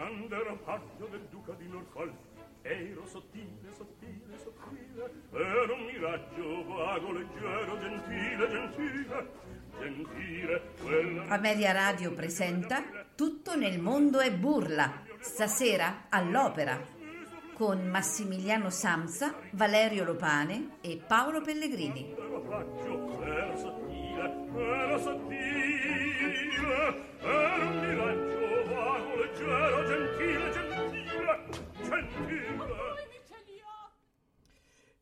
quando ero paggio del duca di Norfolk ero sottile, sottile, sottile ero un miraggio vago, leggero, gentile, gentile gentile quella... Ameria Radio presenta Tutto nel mondo è burla stasera all'opera con Massimiliano Samsa, Valerio Lopane e Paolo Pellegrini. ero sottile ero sottile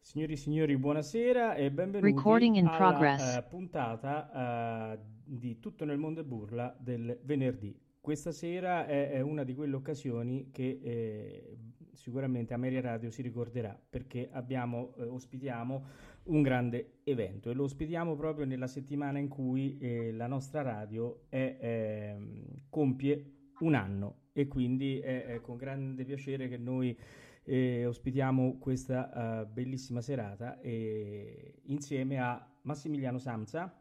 Signori e signori, buonasera e benvenuti Recording in alla progress. eh, puntata eh, di Tutto nel mondo è burla del venerdì. Questa sera è, è una di quelle occasioni che eh, sicuramente Ameria Radio si ricorderà perché abbiamo, eh, ospitiamo un grande evento e lo ospitiamo proprio nella settimana in cui eh, la nostra radio è, ehm, compie un anno e quindi è, è con grande piacere che noi eh, ospitiamo questa eh, bellissima serata e insieme a Massimiliano Samsa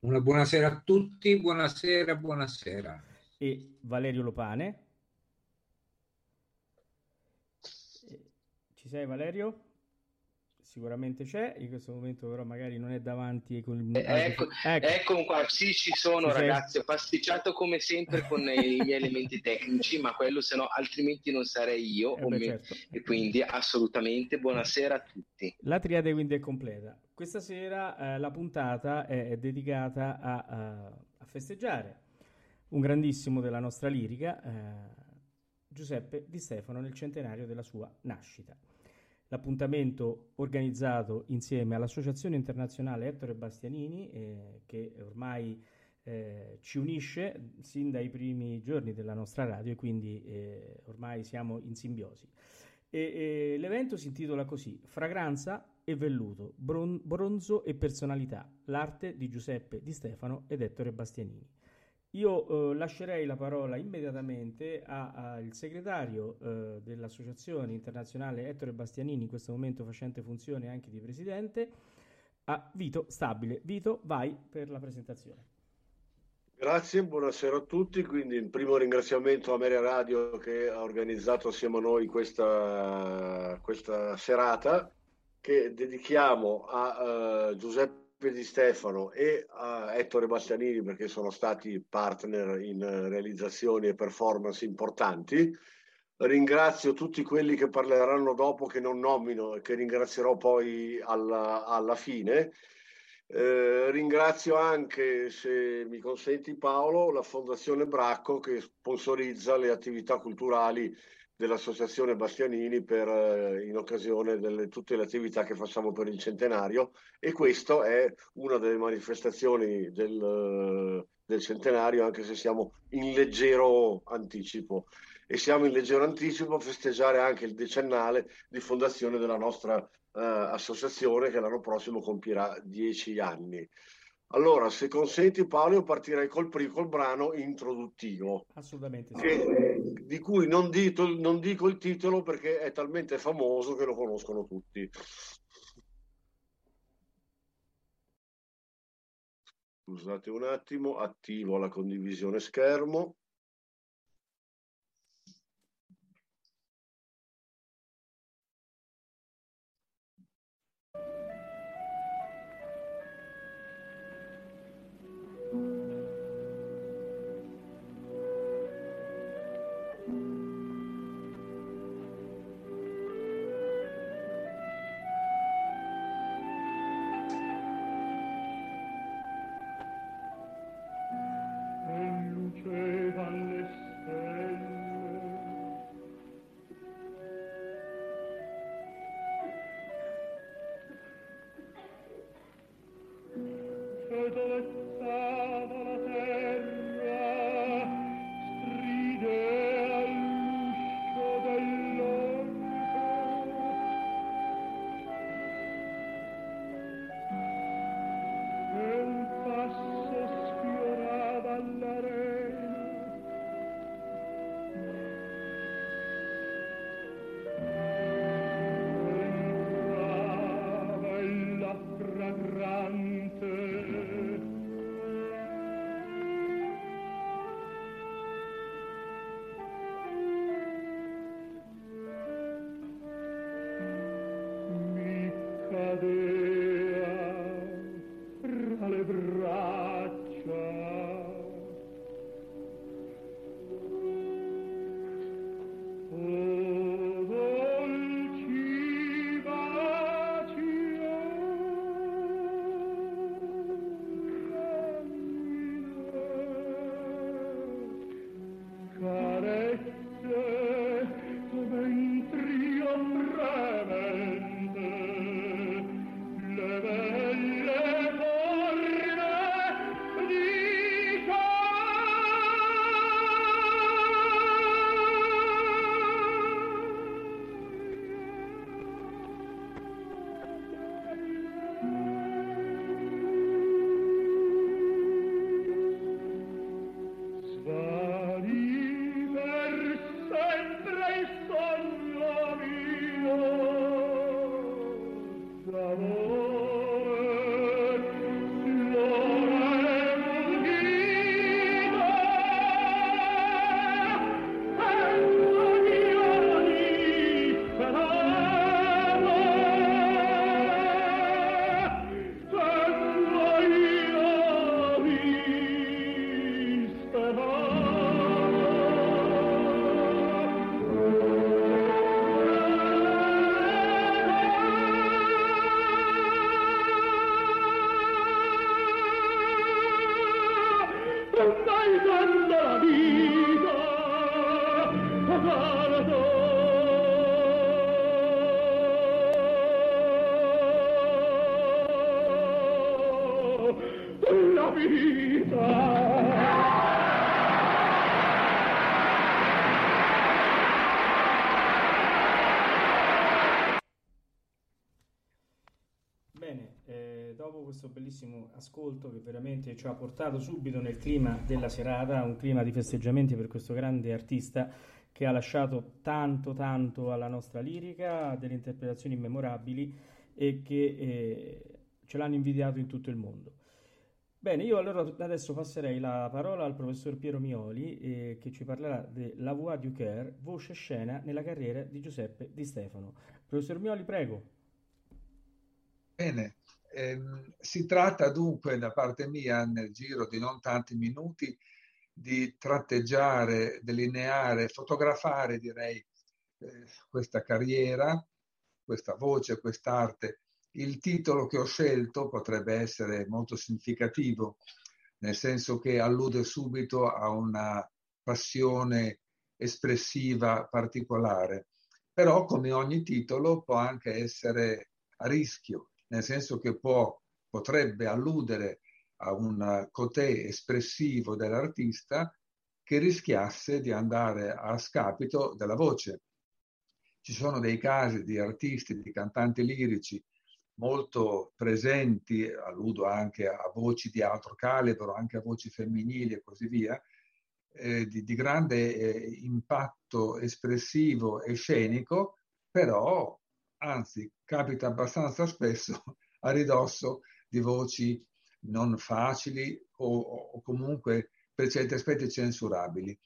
Una buonasera a tutti, buonasera, buonasera. e Valerio Lopane. Eh, Ci sei Valerio? Sicuramente c'è, in questo momento però magari non è davanti con il... Eh, Ecco, Ecco. ecco qua, sì, ci sono Ci sei? ragazzi, ho pasticciato come sempre con i miei elementi tecnici, ma quello se no altrimenti non sarei io, Eh beh, me- certo. e quindi assolutamente buonasera a tutti. La triade quindi è completa. Questa sera eh, la puntata è, è dedicata a, a- a festeggiare un grandissimo della nostra lirica, eh, Giuseppe Di Stefano, nel centenario della sua nascita. L'appuntamento organizzato insieme all'Associazione Internazionale Ettore Bastianini, eh, che ormai eh, ci unisce sin dai primi giorni della nostra radio e quindi eh, ormai siamo in simbiosi. E, e l'evento si intitola così: Fragranza e velluto, bron- bronzo e personalità, l'arte di Giuseppe Di Stefano ed Ettore Bastianini. Io eh, lascerei la parola immediatamente al segretario eh, dell'Associazione Internazionale Ettore Bastianini, in questo momento facente funzione anche di presidente, a Vito Stabile. Vito, vai per la presentazione. Grazie, buonasera a tutti. Quindi il primo ringraziamento a Meria Radio che ha organizzato assieme a noi questa, questa serata che dedichiamo a eh, Giuseppe Di Stefano e a Ettore Bastianini perché sono stati partner in eh, realizzazioni e performance importanti. Ringrazio tutti quelli che parleranno dopo che non nomino e che ringrazierò poi alla, alla fine. Eh, ringrazio anche, se mi consenti Paolo, la Fondazione Bracco che sponsorizza le attività culturali dell'Associazione Bastianini per, eh, in occasione di tutte le attività che facciamo per il centenario e questa è una delle manifestazioni del, del centenario anche se siamo in leggero anticipo e siamo in leggero anticipo a festeggiare anche il decennale di fondazione della nostra eh, associazione che l'anno prossimo compirà dieci anni. Allora, se consenti Paolo, io partirei col, col brano introduttivo, Assolutamente sì. che- di cui non, dito- non dico il titolo perché è talmente famoso che lo conoscono tutti. Scusate un attimo, attivo la condivisione schermo. Ascolto che veramente ci ha portato subito nel clima della serata, un clima di festeggiamenti per questo grande artista che ha lasciato tanto tanto alla nostra lirica, delle interpretazioni memorabili e che eh, ce l'hanno invidiato in tutto il mondo. Bene, io allora adesso passerei la parola al professor Piero Mioli eh, che ci parlerà della Voix du Coeur, voce scena nella carriera di Giuseppe Di Stefano. Professor Mioli, prego. Bene, Ehm, si tratta dunque da parte mia, nel giro di non tanti minuti, di tratteggiare, delineare, fotografare, direi, eh, questa carriera, questa voce, quest'arte. Il titolo che ho scelto potrebbe essere molto significativo, nel senso che allude subito a una passione espressiva particolare, però come ogni titolo può anche essere a rischio, nel senso che può, potrebbe alludere a un cotè espressivo dell'artista che rischiasse di andare a scapito della voce. Ci sono dei casi di artisti, di cantanti lirici molto presenti, alludo anche a voci di altro calibro, anche a voci femminili e così via, eh, di, di, grande eh, impatto espressivo e scenico, però anzi capita abbastanza spesso a ridosso di voci non facili o, o comunque per certi aspetti censurabili.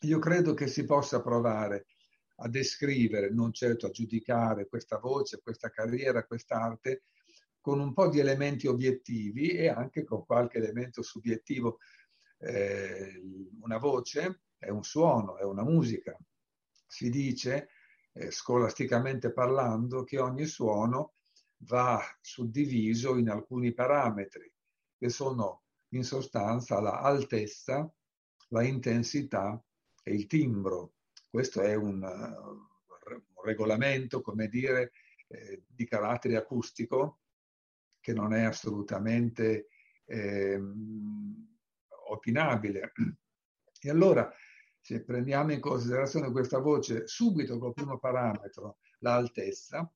Io credo che si possa provare a descrivere, non certo a giudicare questa voce, questa carriera, quest'arte, con un po' di elementi obiettivi e anche con qualche elemento subiettivo. Eh, una voce è un suono, è una musica. Si dice eh, scolasticamente parlando, che ogni suono va suddiviso in alcuni parametri, che sono in sostanza la altezza, la intensità e il timbro. Questo è un, un regolamento, come dire, eh, di carattere acustico che non è assolutamente eh, opinabile. E allora se prendiamo in considerazione questa voce subito col primo parametro, l'altezza,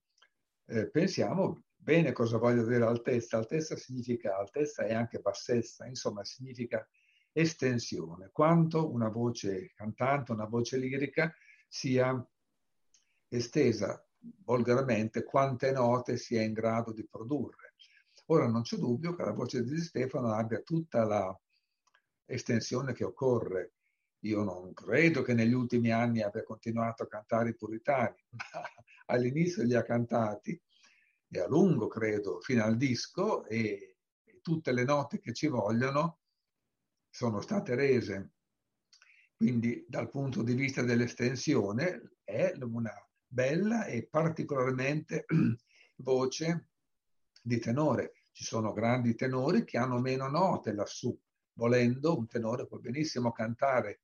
eh, pensiamo bene cosa voglio dire altezza. Altezza significa altezza e anche bassezza, insomma significa estensione, quanto una voce cantante, una voce lirica sia estesa volgarmente, quante note sia in grado di produrre. Ora non c'è dubbio che la voce di Stefano abbia tutta la estensione che occorre io non credo che negli ultimi anni abbia continuato a cantare i puritani, ma all'inizio li ha cantati e a lungo credo fino al disco e, e tutte le note che ci vogliono sono state rese. Quindi dal punto di vista dell'estensione è una bella e particolarmente voce di tenore. Ci sono grandi tenori che hanno meno note lassù. Volendo, un tenore può benissimo cantare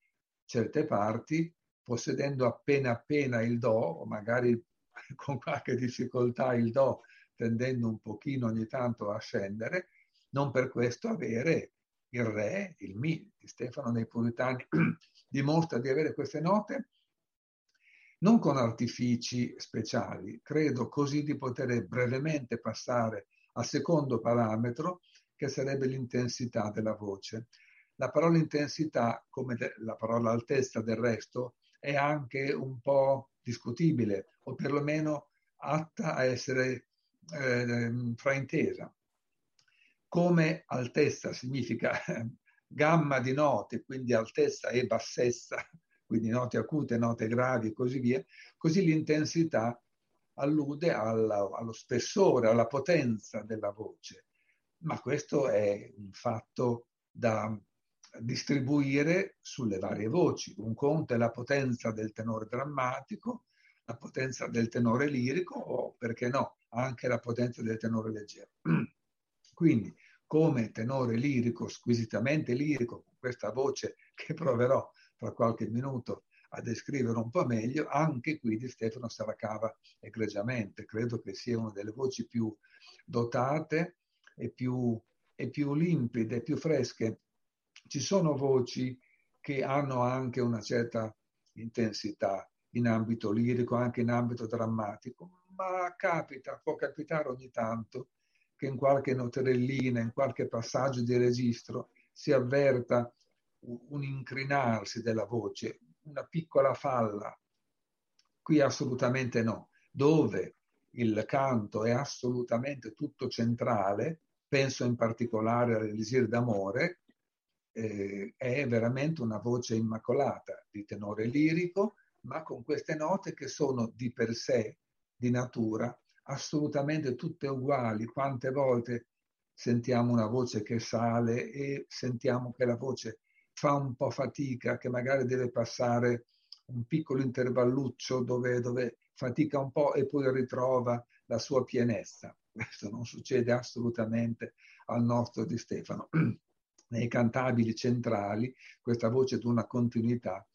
certe parti, possedendo appena appena il Do, o magari con qualche difficoltà il Do, tendendo un pochino ogni tanto a scendere, non per questo avere il Re, il Mi di Stefano nei Puritani, dimostra di avere queste note non con artifici speciali, credo così di poter brevemente passare al secondo parametro, che sarebbe l'intensità della voce. La parola intensità, come la parola altezza del resto, è anche un po' discutibile o perlomeno atta a essere eh, fraintesa. Come altezza significa gamma di note, quindi altezza e bassezza, quindi note acute, note gravi e così via, così l'intensità allude alla, allo spessore, alla potenza della voce. Ma questo è un fatto da distribuire sulle varie voci. Un conto è la potenza del tenore drammatico, la potenza del tenore lirico o, perché no, anche la potenza del tenore leggero. Quindi, come tenore lirico, squisitamente lirico, con questa voce che proverò fra qualche minuto a descrivere un po' meglio, anche qui di Stefano Saracava egregiamente. Credo che sia una delle voci più dotate e più, e più limpide, più fresche. Ci sono voci che hanno anche una certa intensità in ambito lirico, anche in ambito drammatico, ma capita, può capitare ogni tanto che in qualche noterellina, in qualche passaggio di registro si avverta un incrinarsi della voce, una piccola falla. Qui assolutamente no. Dove il canto è assolutamente tutto centrale, penso in particolare all'Elisir d'amore, eh, è veramente una voce immacolata di tenore lirico, ma con queste note che sono di per sé, di natura, assolutamente tutte uguali. Quante volte sentiamo una voce che sale e sentiamo che la voce fa un po' fatica, che magari deve passare un piccolo intervalluccio dove, dove fatica un po' e poi ritrova la sua pienezza. Questo non succede assolutamente al nostro Di Stefano. Nei cantabili centrali questa voce di una continuità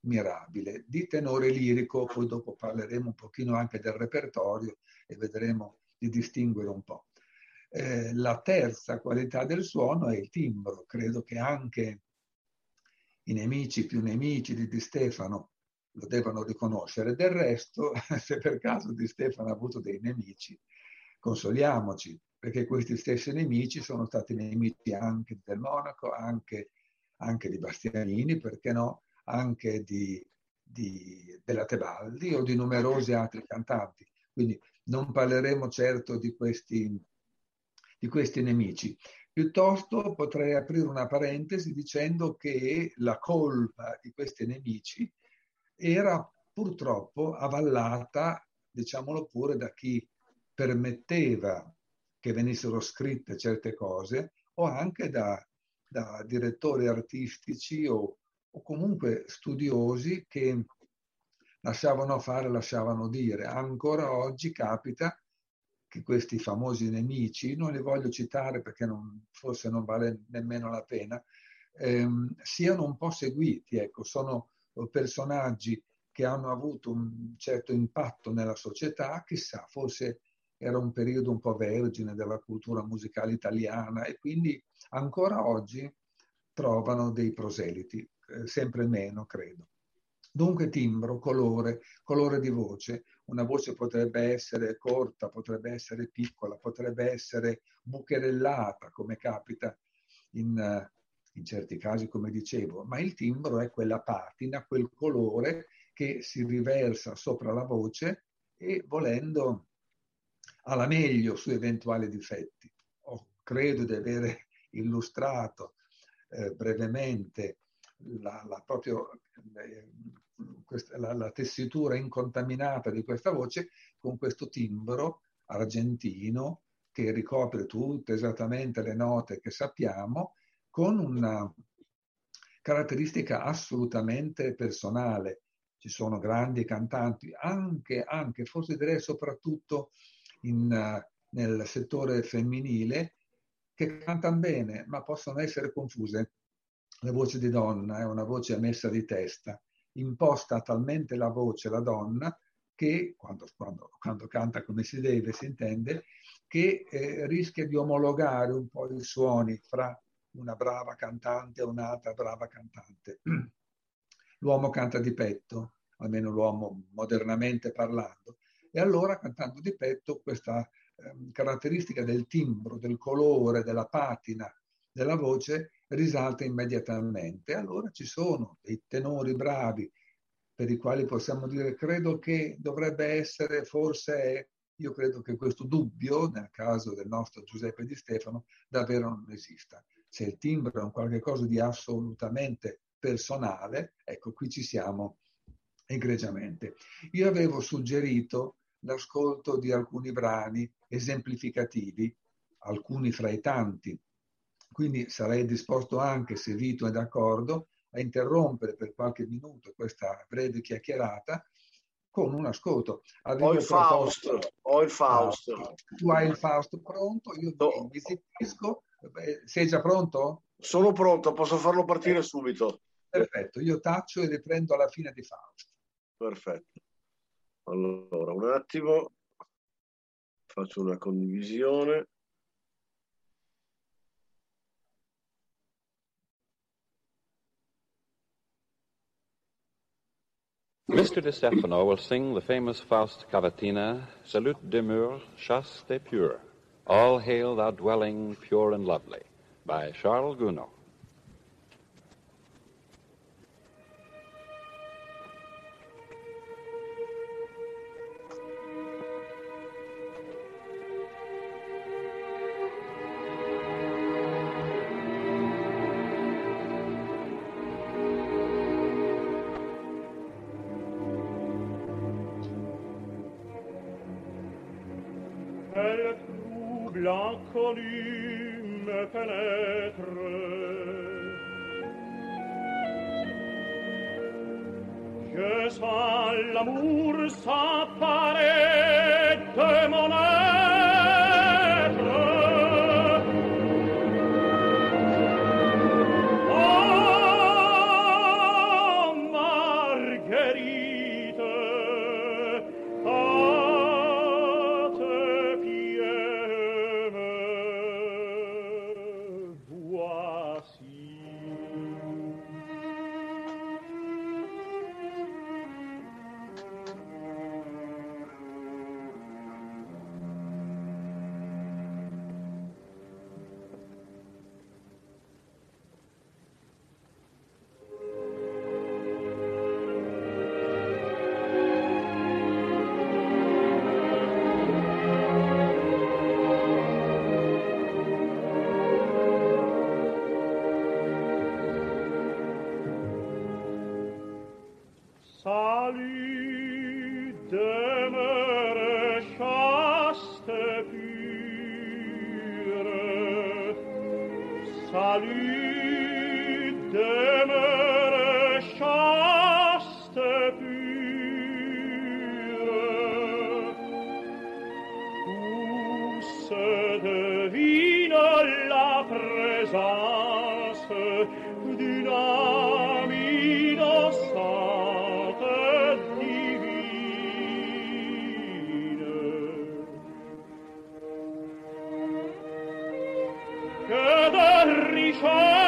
mirabile. Di tenore lirico, poi dopo parleremo un pochino anche del repertorio e vedremo di distinguere un po'. Eh, la terza qualità del suono è il timbro. Credo che anche i nemici più nemici di Di Stefano lo devono riconoscere. Del resto, se per caso Di Stefano ha avuto dei nemici, consoliamoci, perché questi stessi nemici sono stati nemici anche del Monaco, anche, anche di Bastianini, perché no, anche di, di, della Tebaldi o di numerosi altri cantanti. Quindi non parleremo certo di questi, di questi nemici. Piuttosto potrei aprire una parentesi dicendo che la colpa di questi nemici era purtroppo avallata, diciamolo pure, da chi permetteva che venissero scritte certe cose o anche da, da direttori artistici o, o comunque studiosi che lasciavano fare, lasciavano dire. Ancora oggi capita che questi famosi nemici, non li voglio citare perché non, forse non vale nemmeno la pena, ehm, siano un po' seguiti. Ecco, sono personaggi che hanno avuto un certo impatto nella società, chissà, forse era un periodo un po' vergine della cultura musicale italiana e quindi ancora oggi trovano dei proseliti, eh, sempre meno credo. Dunque timbro, colore, colore di voce. Una voce potrebbe essere corta, potrebbe essere piccola, potrebbe essere bucherellata, come capita in, in certi casi, come dicevo, ma il timbro è quella patina, quel colore che si riversa sopra la voce e volendo alla meglio su eventuali difetti. Oh, credo di aver illustrato eh, brevemente la, la, proprio, eh, la, la, tessitura incontaminata di questa voce con questo timbro argentino che ricopre tutte esattamente le note che sappiamo, con una caratteristica assolutamente personale. Ci sono grandi cantanti, anche, anche forse direi soprattutto in, nel settore femminile, che cantano bene, ma possono essere confuse la voce di donna è una voce emessa di testa, imposta talmente la voce la donna che, quando, quando, quando canta come si deve, si intende, che eh, rischia di omologare un po' i suoni fra una brava cantante e un'altra brava cantante. L'uomo canta di petto, almeno l'uomo modernamente parlando, e allora cantando di petto questa eh, caratteristica del timbro, del colore, della patina della voce risalta immediatamente. Allora ci sono dei tenori bravi per i quali possiamo dire credo che dovrebbe essere forse io credo che questo dubbio, nel caso del nostro Giuseppe Di Stefano, davvero non esista. Se il timbro è un qualche cosa di assolutamente personale, ecco qui ci siamo egregiamente. Io avevo suggerito l'ascolto di alcuni brani esemplificativi, alcuni fra i tanti. Quindi sarei disposto anche, se Vito è d'accordo, a interrompere per qualche minuto questa breve chiacchierata con un ascolto. Avevo ho il Fausto, ho il Fausto. Ah, tu hai il Fausto pronto, io no. mi zittisco. Sei già pronto? Sono pronto, posso farlo partire subito. Perfetto, io taccio e riprendo alla fine di Fausto. Perfetto. Allora, un attimo, faccio una condivisione. Mr. De Stefano will sing the famous Faust cavatina, Salute demure, chaste et pure. All hail thou dwelling pure and lovely, by Charles Gounod. La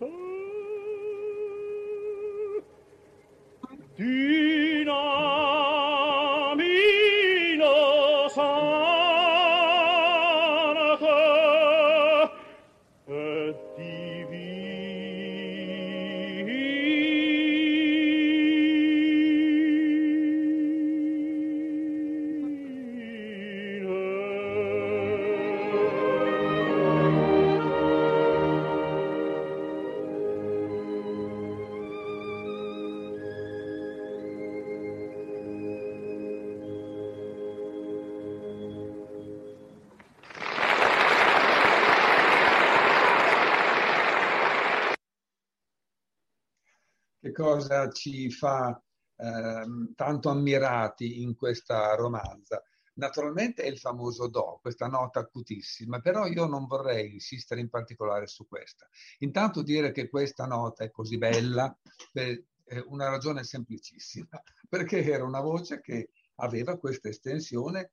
D. cosa ci fa eh, tanto ammirati in questa romanza. Naturalmente è il famoso Do, questa nota acutissima, però io non vorrei insistere in particolare su questa. Intanto dire che questa nota è così bella per una ragione semplicissima, perché era una voce che aveva questa estensione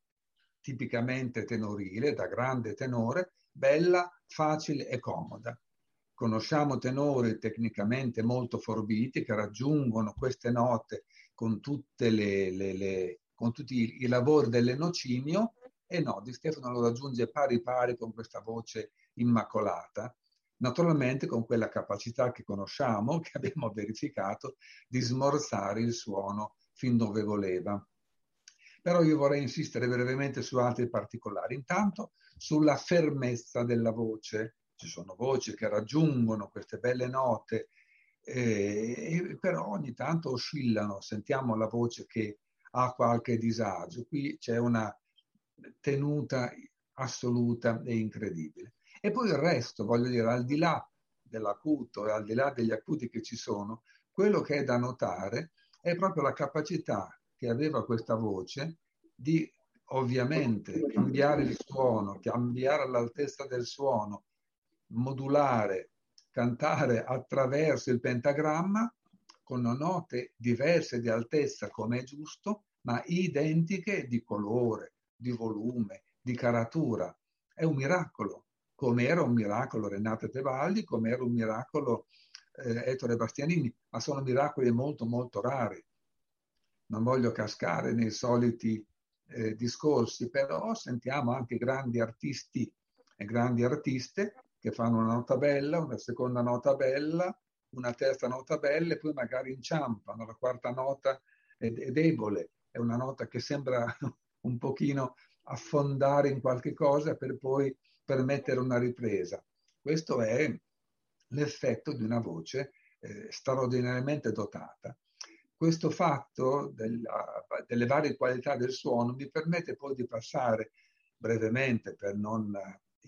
tipicamente tenorile, da grande tenore, bella, facile e comoda. Conosciamo tenori tecnicamente molto forbiti che raggiungono queste note con, le, le, le, con tutti i lavori dell'enocinio e no, Di Stefano lo raggiunge pari pari con questa voce immacolata, naturalmente con quella capacità che conosciamo, che abbiamo verificato, di smorzare il suono fin dove voleva. Però io vorrei insistere brevemente su altri particolari. Intanto sulla fermezza della voce, ci sono voci che raggiungono queste belle note, eh, però ogni tanto oscillano, sentiamo la voce che ha qualche disagio. Qui c'è una tenuta assoluta e incredibile. E poi il resto, voglio dire, al di là dell'acuto e al di là degli acuti che ci sono, quello che è da notare è proprio la capacità che aveva questa voce di ovviamente cambiare il suono, cambiare l'altezza del suono, modulare, cantare attraverso il pentagramma con note diverse di altezza come è giusto, ma identiche di colore, di volume, di caratura. È un miracolo, come era un miracolo Renato Tebaldi, come era un miracolo eh, Ettore Bastianini, ma sono miracoli molto molto rari. Non voglio cascare nei soliti eh, discorsi, però sentiamo anche grandi artisti e grandi artiste che fanno una nota bella, una seconda nota bella, una terza nota bella e poi magari inciampano. La quarta nota è, è debole, è una nota che sembra un pochino affondare in qualche cosa per poi permettere una ripresa. Questo è l'effetto di una voce eh, straordinariamente dotata. Questo fatto della, delle varie qualità del suono mi permette poi di passare brevemente, per non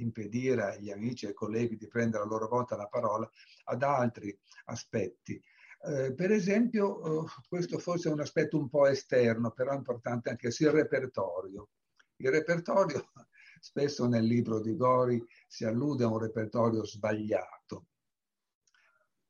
impedire agli amici e ai colleghi di prendere a loro volta la parola, ad altri aspetti. Eh, per esempio, eh, questo forse è un aspetto un po' esterno, però è importante anche sia il repertorio. Il repertorio, spesso nel libro di Gori si allude a un repertorio sbagliato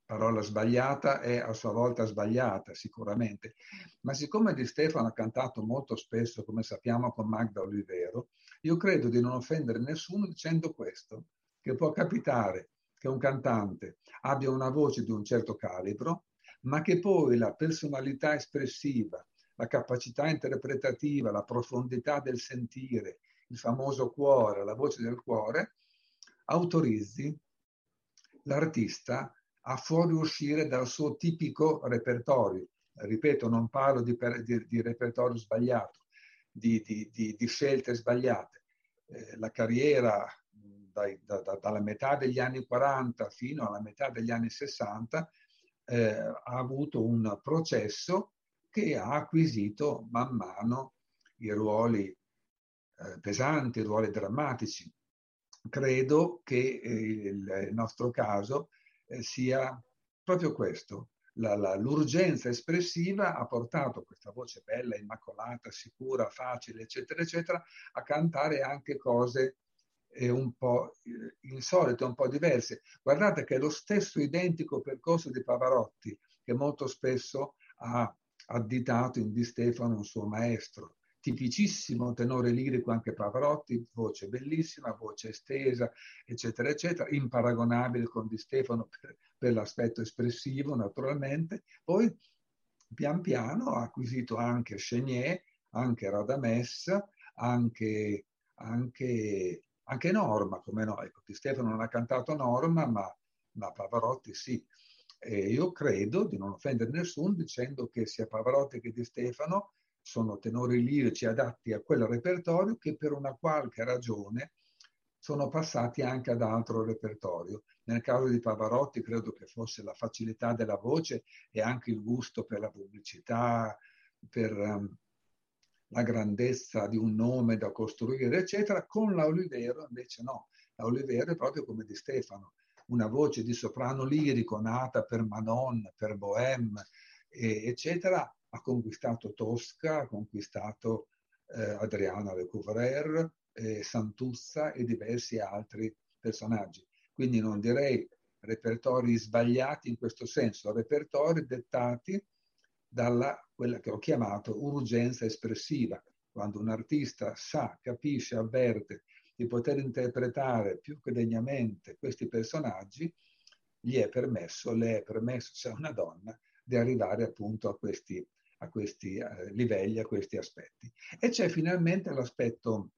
parola sbagliata è a sua volta sbagliata sicuramente, ma siccome Di Stefano ha cantato molto spesso, come sappiamo, con Magda Olivero, io credo di non offendere nessuno dicendo questo, che può capitare che un cantante abbia una voce di un certo calibro, ma che poi la personalità espressiva, la capacità interpretativa, la profondità del sentire, il famoso cuore, la voce del cuore, autorizzi l'artista a fuoriuscire dal suo tipico repertorio. Ripeto, non parlo di, di, di repertorio sbagliato, di, di scelte sbagliate. Eh, la carriera dai, da, da, dalla metà degli anni 40 fino alla metà degli anni 60 eh, ha avuto un processo che ha acquisito man mano i ruoli eh, pesanti, i ruoli drammatici. Credo che eh, il, il nostro caso eh, sia proprio questo. L'urgenza espressiva ha portato questa voce bella, immacolata, sicura, facile, eccetera, eccetera, a cantare anche cose eh, un po' eh, insolite, un po' diverse. Guardate che è lo stesso identico percorso di Pavarotti che molto spesso ha additato in Di Stefano un suo maestro tipicissimo tenore lirico anche Pavarotti, voce bellissima, voce estesa, eccetera, eccetera, imparagonabile con Di Stefano per, per l'aspetto espressivo, naturalmente. Poi, pian piano, ha acquisito anche Chenier, anche Radames, anche, anche, anche Norma, come no. Ecco, Di Stefano non ha cantato Norma, ma, ma Pavarotti sì. E io credo di non offendere nessuno dicendo che sia Pavarotti che Di Stefano sono tenori lirici adatti a quel repertorio che per una qualche ragione sono passati anche ad altro repertorio. Nel caso di Pavarotti credo che fosse la facilità della voce e anche il gusto per la pubblicità, per um, la grandezza di un nome da costruire, eccetera. Con la Olivero invece no. La Olivero è proprio come di Stefano, una voce di soprano lirico nata per Manon, per Bohème, eccetera, ha conquistato Tosca, ha conquistato eh, Adriana Lecouvreur, eh, Santuzza e diversi altri personaggi. Quindi non direi repertori sbagliati in questo senso, repertori dettati dalla quella che ho chiamato urgenza espressiva, quando un artista sa, capisce, avverte di poter interpretare più che degnamente questi personaggi, gli è permesso, le è permesso, se è una donna, di arrivare appunto a questi a questi eh, livelli, a questi aspetti. E c'è finalmente l'aspetto,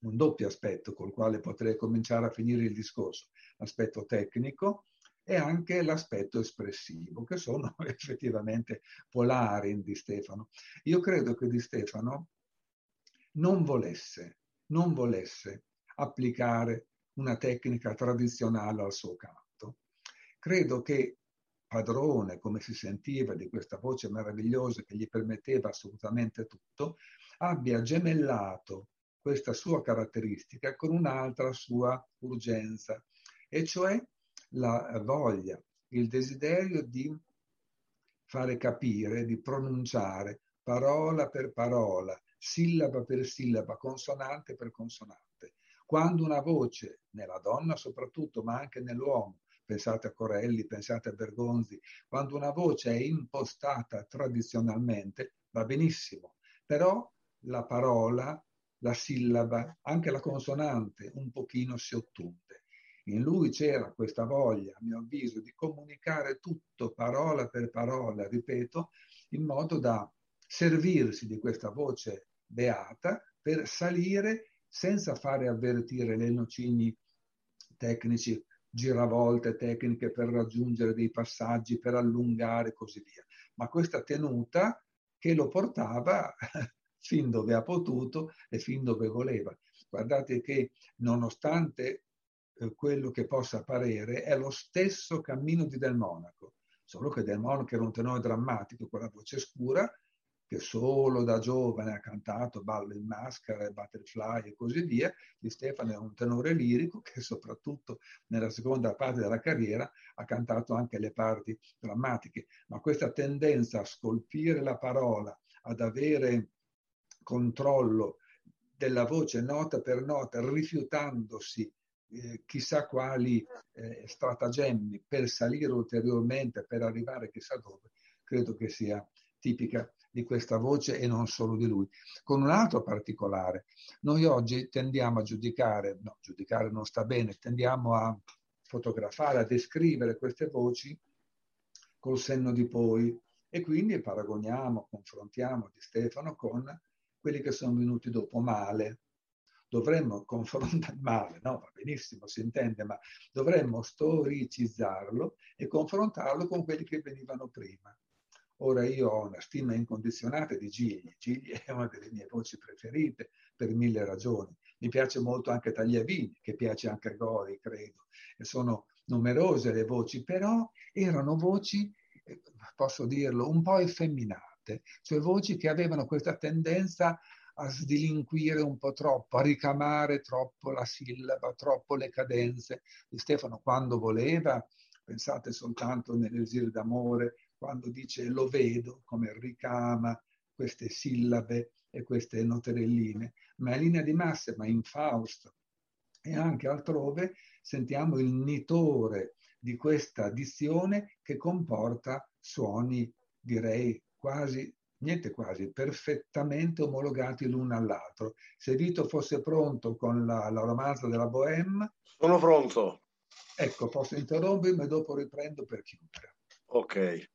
un doppio aspetto col quale potrei cominciare a finire il discorso, l'aspetto tecnico e anche l'aspetto espressivo, che sono effettivamente polari in Di Stefano. Io credo che Di Stefano non volesse, non volesse applicare una tecnica tradizionale al suo canto. Credo che padrone, come si sentiva, di questa voce meravigliosa che gli permetteva assolutamente tutto, abbia gemellato questa sua caratteristica con un'altra sua urgenza, e cioè la voglia, il desiderio di fare capire, di pronunciare parola per parola, sillaba per sillaba, consonante per consonante. Quando una voce, nella donna soprattutto, ma anche nell'uomo, pensate a Corelli, pensate a Bergonzi, quando una voce è impostata tradizionalmente va benissimo, però la parola, la sillaba, anche la consonante un pochino si ottunde. In lui c'era questa voglia, a mio avviso, di comunicare tutto parola per parola, ripeto, in modo da servirsi di questa voce beata per salire senza fare avvertire le nocini tecnici giravolte tecniche per raggiungere dei passaggi, per allungare e così via. Ma questa tenuta che lo portava fin dove ha potuto e fin dove voleva. Guardate che nonostante eh, quello che possa parere, è lo stesso cammino di Del Monaco, solo che Del Monaco era un tenore drammatico con la voce scura, che solo da giovane ha cantato Ballo in maschera, Butterfly e così via, di Stefano è un tenore lirico che soprattutto nella seconda parte della carriera ha cantato anche le parti drammatiche, ma questa tendenza a scolpire la parola, ad avere controllo della voce nota per nota, rifiutandosi eh, chissà quali eh, stratagemmi per salire ulteriormente, per arrivare chissà dove, credo che sia tipica di questa voce e non solo di lui. Con un altro particolare, noi oggi tendiamo a giudicare, no, giudicare non sta bene, tendiamo a fotografare, a descrivere queste voci col senno di poi e quindi paragoniamo, confrontiamo Di Stefano con quelli che sono venuti dopo male. Dovremmo confrontare male, no, va benissimo, si intende, ma dovremmo storicizzarlo e confrontarlo con quelli che venivano prima. Ora io ho una stima incondizionata di Gigli. Gigli è una delle mie voci preferite per mille ragioni. Mi piace molto anche Tagliavini, che piace anche a Gori, credo. E sono numerose le voci, però erano voci, eh, posso dirlo, un po' effeminate, cioè voci che avevano questa tendenza a sdilinquire un po' troppo, a ricamare troppo la sillaba, troppo le cadenze. Di Stefano quando voleva, pensate soltanto nell'esilio d'amore, quando dice lo vedo, come ricama queste sillabe e queste noterelline, ma in linea di massima in Fausto e anche altrove sentiamo il nitore di questa dizione che comporta suoni, direi, quasi, niente quasi, perfettamente omologati l'uno all'altro. Se Vito fosse pronto con la, la romanza della Bohème... Sono pronto. Ecco, posso interrompermi e dopo riprendo per chiudere. Ok.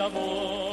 da.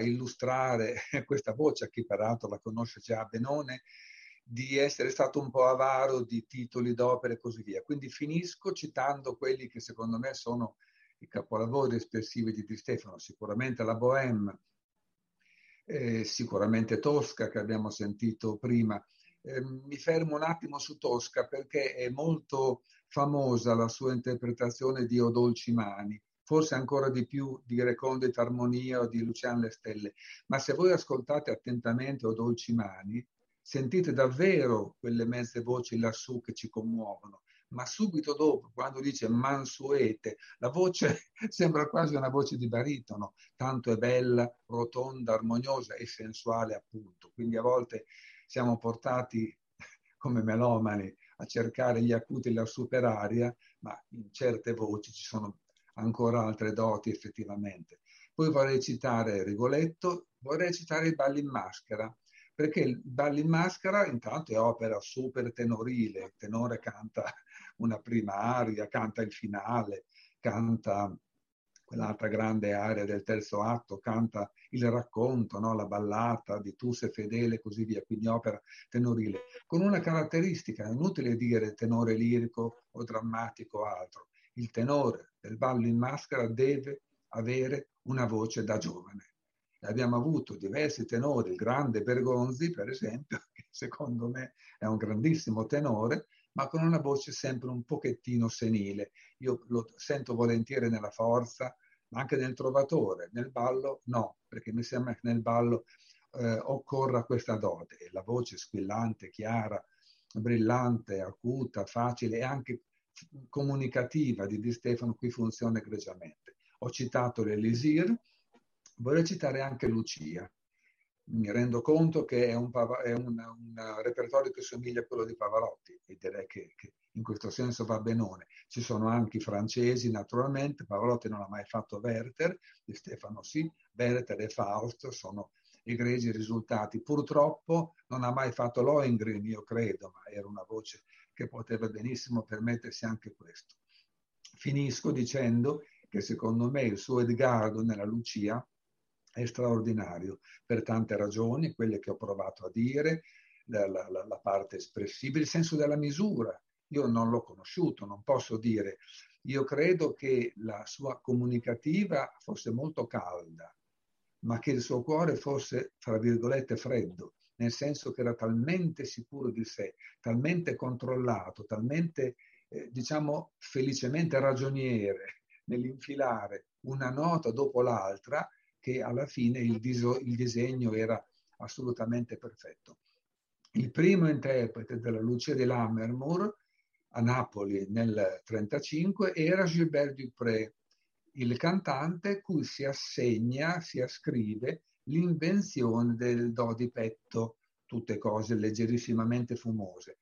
A illustrare questa voce, a chi peraltro la conosce già Benone, di essere stato un po' avaro di titoli d'opere e così via. Quindi finisco citando quelli che secondo me sono i capolavori espressivi di Di Stefano, sicuramente la Bohème, eh, sicuramente Tosca che abbiamo sentito prima. Eh, mi fermo un attimo su Tosca perché è molto famosa la sua interpretazione di O dolci mani forse ancora di più di Recondit Armonia o di Luciano Le Stelle, ma se voi ascoltate attentamente O Dolci Mani, sentite davvero quelle mezze voci lassù che ci commuovono, ma subito dopo, quando dice mansuete, la voce sembra quasi una voce di baritono, tanto è bella, rotonda, armoniosa e sensuale appunto. Quindi a volte siamo portati come melomani a cercare gli acuti lassù per aria, ma in certe voci ci sono ancora altre doti effettivamente. Poi vorrei citare Rigoletto, vorrei citare i balli in maschera, perché il balli in maschera intanto è opera super tenorile, il tenore canta una prima aria, canta il finale, canta quell'altra grande area del terzo atto, canta il racconto, no? la ballata di Tu sei fedele e così via, quindi opera tenorile, con una caratteristica, è inutile dire tenore lirico o drammatico o altro, il tenore del ballo in maschera deve avere una voce da giovane. E abbiamo avuto diversi tenori, il grande Bergonzi per esempio, che secondo me è un grandissimo tenore, ma con una voce sempre un pochettino senile. Io lo sento volentieri nella forza, ma anche nel trovatore. Nel ballo no, perché mi sembra che nel ballo eh, occorra questa dote. La voce squillante, chiara, brillante, acuta, facile e anche comunicativa di Di Stefano qui funziona egregiamente. Ho citato l'Elisir, vorrei citare anche Lucia. Mi rendo conto che è un, è un, un repertorio che somiglia a quello di Pavarotti e direi che, che, in questo senso va benone. Ci sono anche i francesi, naturalmente, Pavarotti non ha mai fatto Werther, Di Stefano sì, Werther e Faust sono egregi risultati. Purtroppo non ha mai fatto Lohengrin, io credo, ma era una voce che poteva benissimo permettersi anche questo. Finisco dicendo che secondo me il suo Edgardo nella Lucia è straordinario per tante ragioni, quelle che ho provato a dire, la, la, la parte espressiva, il senso della misura. Io non l'ho conosciuto, non posso dire. Io credo che la sua comunicativa fosse molto calda, ma che il suo cuore fosse, fra virgolette, freddo nel senso che era talmente sicuro di sé, talmente controllato, talmente, eh, diciamo, felicemente ragioniere nell'infilare una nota dopo l'altra, che alla fine il, diso, il disegno era assolutamente perfetto. Il primo interprete della Lucia di Lammermoor a Napoli nel 1935 era Gilbert Dupré, il cantante cui si assegna, si ascrive l'invenzione del do di petto, tutte cose leggerissimamente fumose.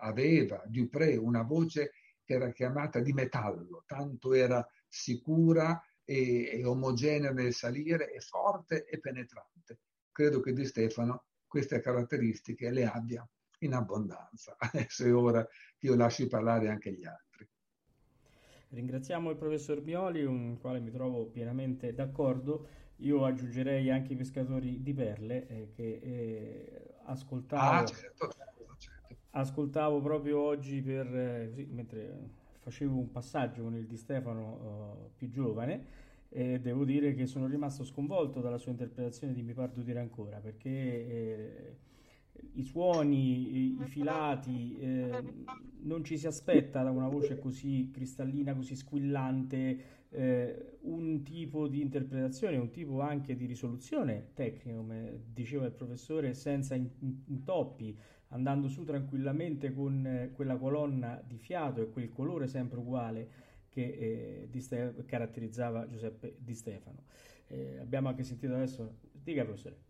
Aveva Dupré una voce che era chiamata di metallo, tanto era sicura e, e omogenea nel salire, e forte e penetrante. Credo che Di Stefano queste caratteristiche le abbia in abbondanza. Adesso è ora che io lasci parlare anche gli altri. Ringraziamo il professor Mioli, con il quale mi trovo pienamente d'accordo. Io aggiungerei anche i pescatori di perle eh, che eh, ascoltavo, ah, certo, certo, certo. ascoltavo proprio oggi per, eh, così, mentre facevo un passaggio con il Di Stefano uh, più giovane e devo dire che sono rimasto sconvolto dalla sua interpretazione di Mi parto dire ancora perché eh, i suoni, i, i filati, eh, non ci si aspetta da una voce così cristallina, così squillante, eh, un tipo di interpretazione, un tipo anche di risoluzione tecnica, come diceva il professore, senza intoppi, andando su tranquillamente con eh, quella colonna di fiato e quel colore sempre uguale che eh, Ste- caratterizzava Giuseppe Di Stefano. Eh, abbiamo anche sentito adesso, dica professore.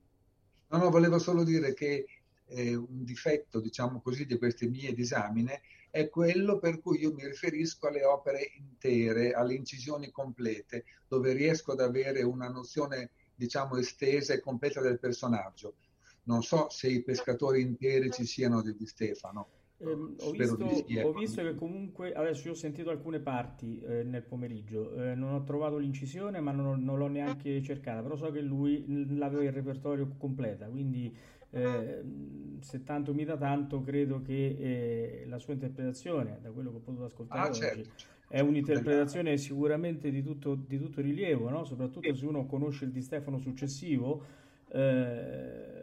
No, no, volevo solo dire che eh, un difetto, diciamo così, di queste mie disamine è quello per cui io mi riferisco alle opere intere, alle incisioni complete, dove riesco ad avere una nozione, diciamo, estesa e completa del personaggio. Non so se i pescatori interi ci siano di, Stefano. Eh, ho, visto, ho, visto, che comunque adesso io ho sentito alcune parti eh, nel pomeriggio, eh, non ho trovato l'incisione ma non, non, l'ho neanche cercata, però so che lui l'aveva il repertorio completa, quindi eh, se tanto mi dà tanto, credo che eh, la sua interpretazione, da quello che ho potuto ascoltare ah, certo. è un'interpretazione sicuramente di tutto, di tutto rilievo, no? soprattutto se uno conosce il Di Stefano successivo. Eh,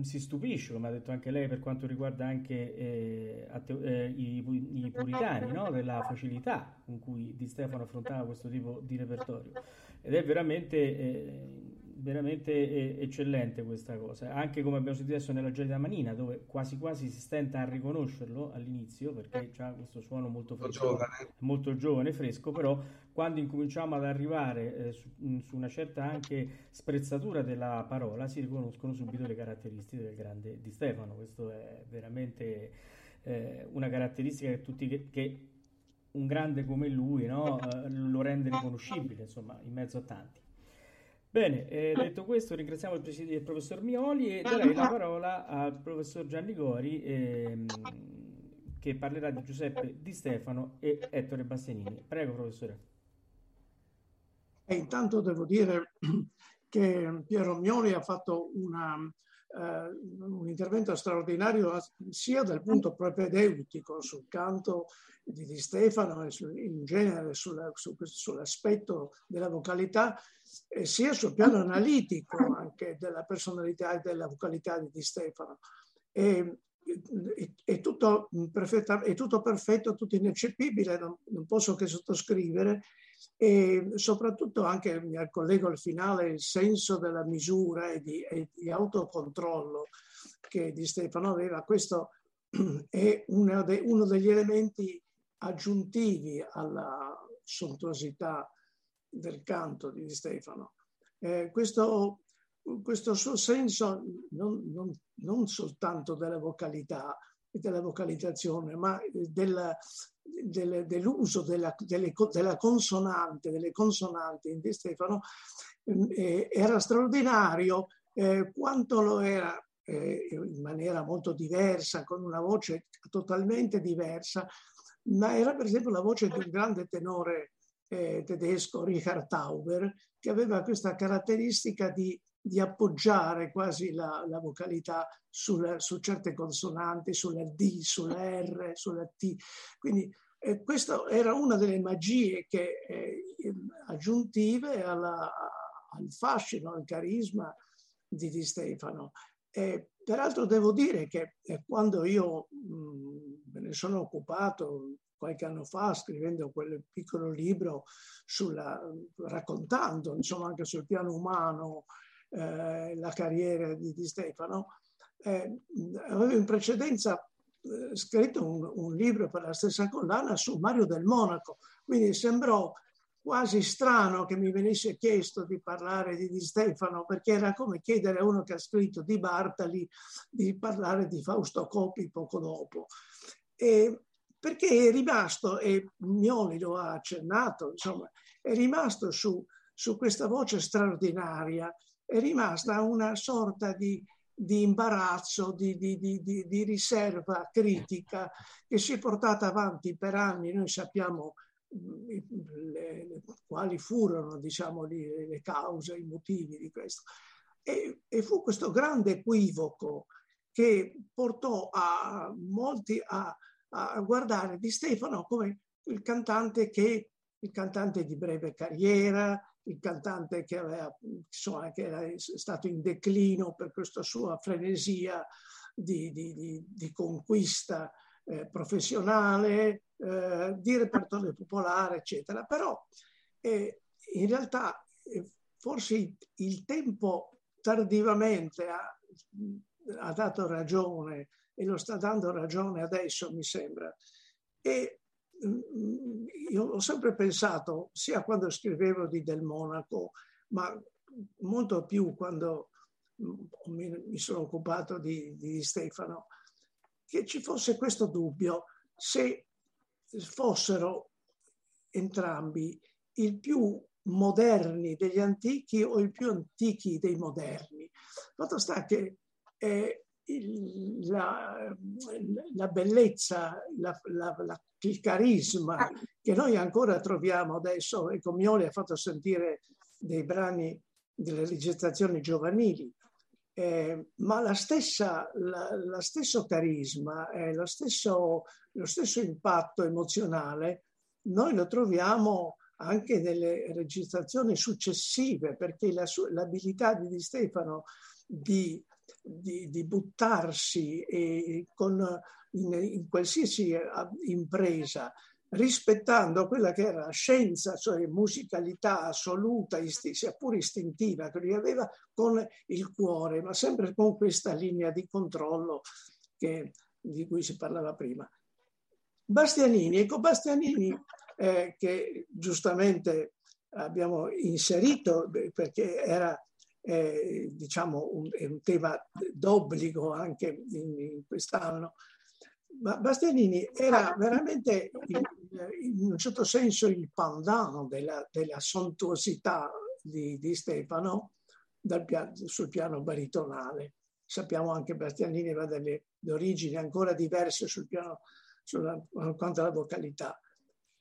si stupisce, come ha detto anche lei, per quanto riguarda anche eh, eh, i, i, puritani, no? della facilità con cui Di Stefano affrontava questo tipo di repertorio. Ed è veramente eh, veramente eccellente questa cosa, anche come abbiamo sentito adesso nella gelida manina, dove quasi quasi si stenta a riconoscerlo all'inizio, perché ha questo suono molto fresco, giovane. molto giovane, fresco, però quando incominciamo ad arrivare eh, su, su, una certa anche sprezzatura della parola, si riconoscono subito le caratteristiche del grande Di Stefano, questo è veramente eh, una caratteristica che tutti che, che un grande come lui no, eh, lo rende riconoscibile, insomma, in mezzo a tanti. Bene, eh, detto questo ringraziamo il, il, professor Mioli e darei la parola al professor Gianni Gori ehm, che parlerà di Giuseppe Di Stefano e Ettore Bastianini. Prego professore. E intanto devo dire che Piero Mioli ha fatto una, uh, un intervento straordinario sia dal punto propedeutico sul canto di Di Stefano e su, in genere sulla, su, sull'aspetto della vocalità, eh, sia sul piano analitico anche della personalità e della vocalità di Di Stefano. E, è tutto, è tutto perfetto, tutto ineccepibile, non, non, posso che sottoscrivere e soprattutto anche mi collego al finale il senso della misura e di, e di autocontrollo che Di Stefano aveva. Questo è uno, de, uno degli elementi aggiuntivi alla sontuosità del canto di Stefano. Eh, questo, questo, suo senso non, non, non, soltanto della vocalità e della vocalizzazione, ma del, del, dell'uso della, delle, della consonante, delle consonanti di Stefano, eh, era straordinario eh, quanto lo era eh, in maniera molto diversa, con una voce totalmente diversa, ma era per esempio la voce di un grande tenore eh, tedesco, Richard Tauber, che aveva questa caratteristica di, di appoggiare quasi la, la vocalità sul, su certe consonanti, sulla D, sulla R, sulla T. Quindi eh, questa era una delle magie che, eh, aggiuntive alla, al fascino, al carisma di Di Stefano. Eh, peraltro devo dire che eh, quando io mh, mm, me ne sono occupato qualche anno fa scrivendo quel piccolo libro sulla, raccontando insomma anche sul piano umano eh, la carriera di, di Stefano, eh, avevo in precedenza eh, scritto un, un, libro per la stessa collana su Mario del Monaco, quindi sembrò quasi strano che mi venisse chiesto di parlare di Di Stefano, perché era come chiedere a uno che ha scritto di Bartali di parlare di Fausto Coppi poco dopo. E perché è rimasto, e Mioli lo ha accennato, insomma, è rimasto su, su questa voce straordinaria, è rimasta una sorta di, di imbarazzo, di, di, di, riserva critica che si è portata avanti per anni. Noi sappiamo le, quali furono diciamo, le, le, cause, i motivi di questo. E, e, fu questo grande equivoco che portò a molti a, a guardare Di Stefano come il cantante che il cantante di breve carriera, il cantante che, aveva, insomma, che era stato in declino per questa sua frenesia di, di, di, di conquista eh, professionale, eh, di repertorio popolare, eccetera. Però eh, in realtà eh, forse il tempo tardivamente ha, ha, dato ragione e lo sta dando ragione adesso, mi sembra. E io ho sempre pensato, sia quando scrivevo di Del Monaco, ma molto più quando mi, sono occupato di, di Stefano, che ci fosse questo dubbio se fossero entrambi il più moderni degli antichi o i più antichi dei moderni. Fatto sta che eh, il, la, la, bellezza, la, la, il carisma che noi ancora troviamo adesso, ecco Mioli ha fatto sentire dei brani delle registrazioni giovanili, eh, ma la stessa, la, la stesso carisma, eh, lo, stesso, lo stesso impatto emozionale, noi lo troviamo anche nelle registrazioni successive, perché la, l'abilità di Di Stefano di, di, di buttarsi con, in, in, qualsiasi eh, impresa rispettando quella che era la scienza, cioè musicalità assoluta, sia pure istintiva, che lui aveva con il cuore, ma sempre con questa linea di controllo che, di cui si parlava prima. Bastianini, ecco Bastianini eh, che giustamente abbiamo inserito perché era eh, diciamo un, un, tema d'obbligo anche in, in quest'anno, ma Bastianini era veramente in, in un certo senso il pandano della, della sontuosità di, di Stefano piano, sul piano baritonale. Sappiamo anche che Bastianini aveva delle, origini ancora diverse sul piano sulla, quanto alla vocalità.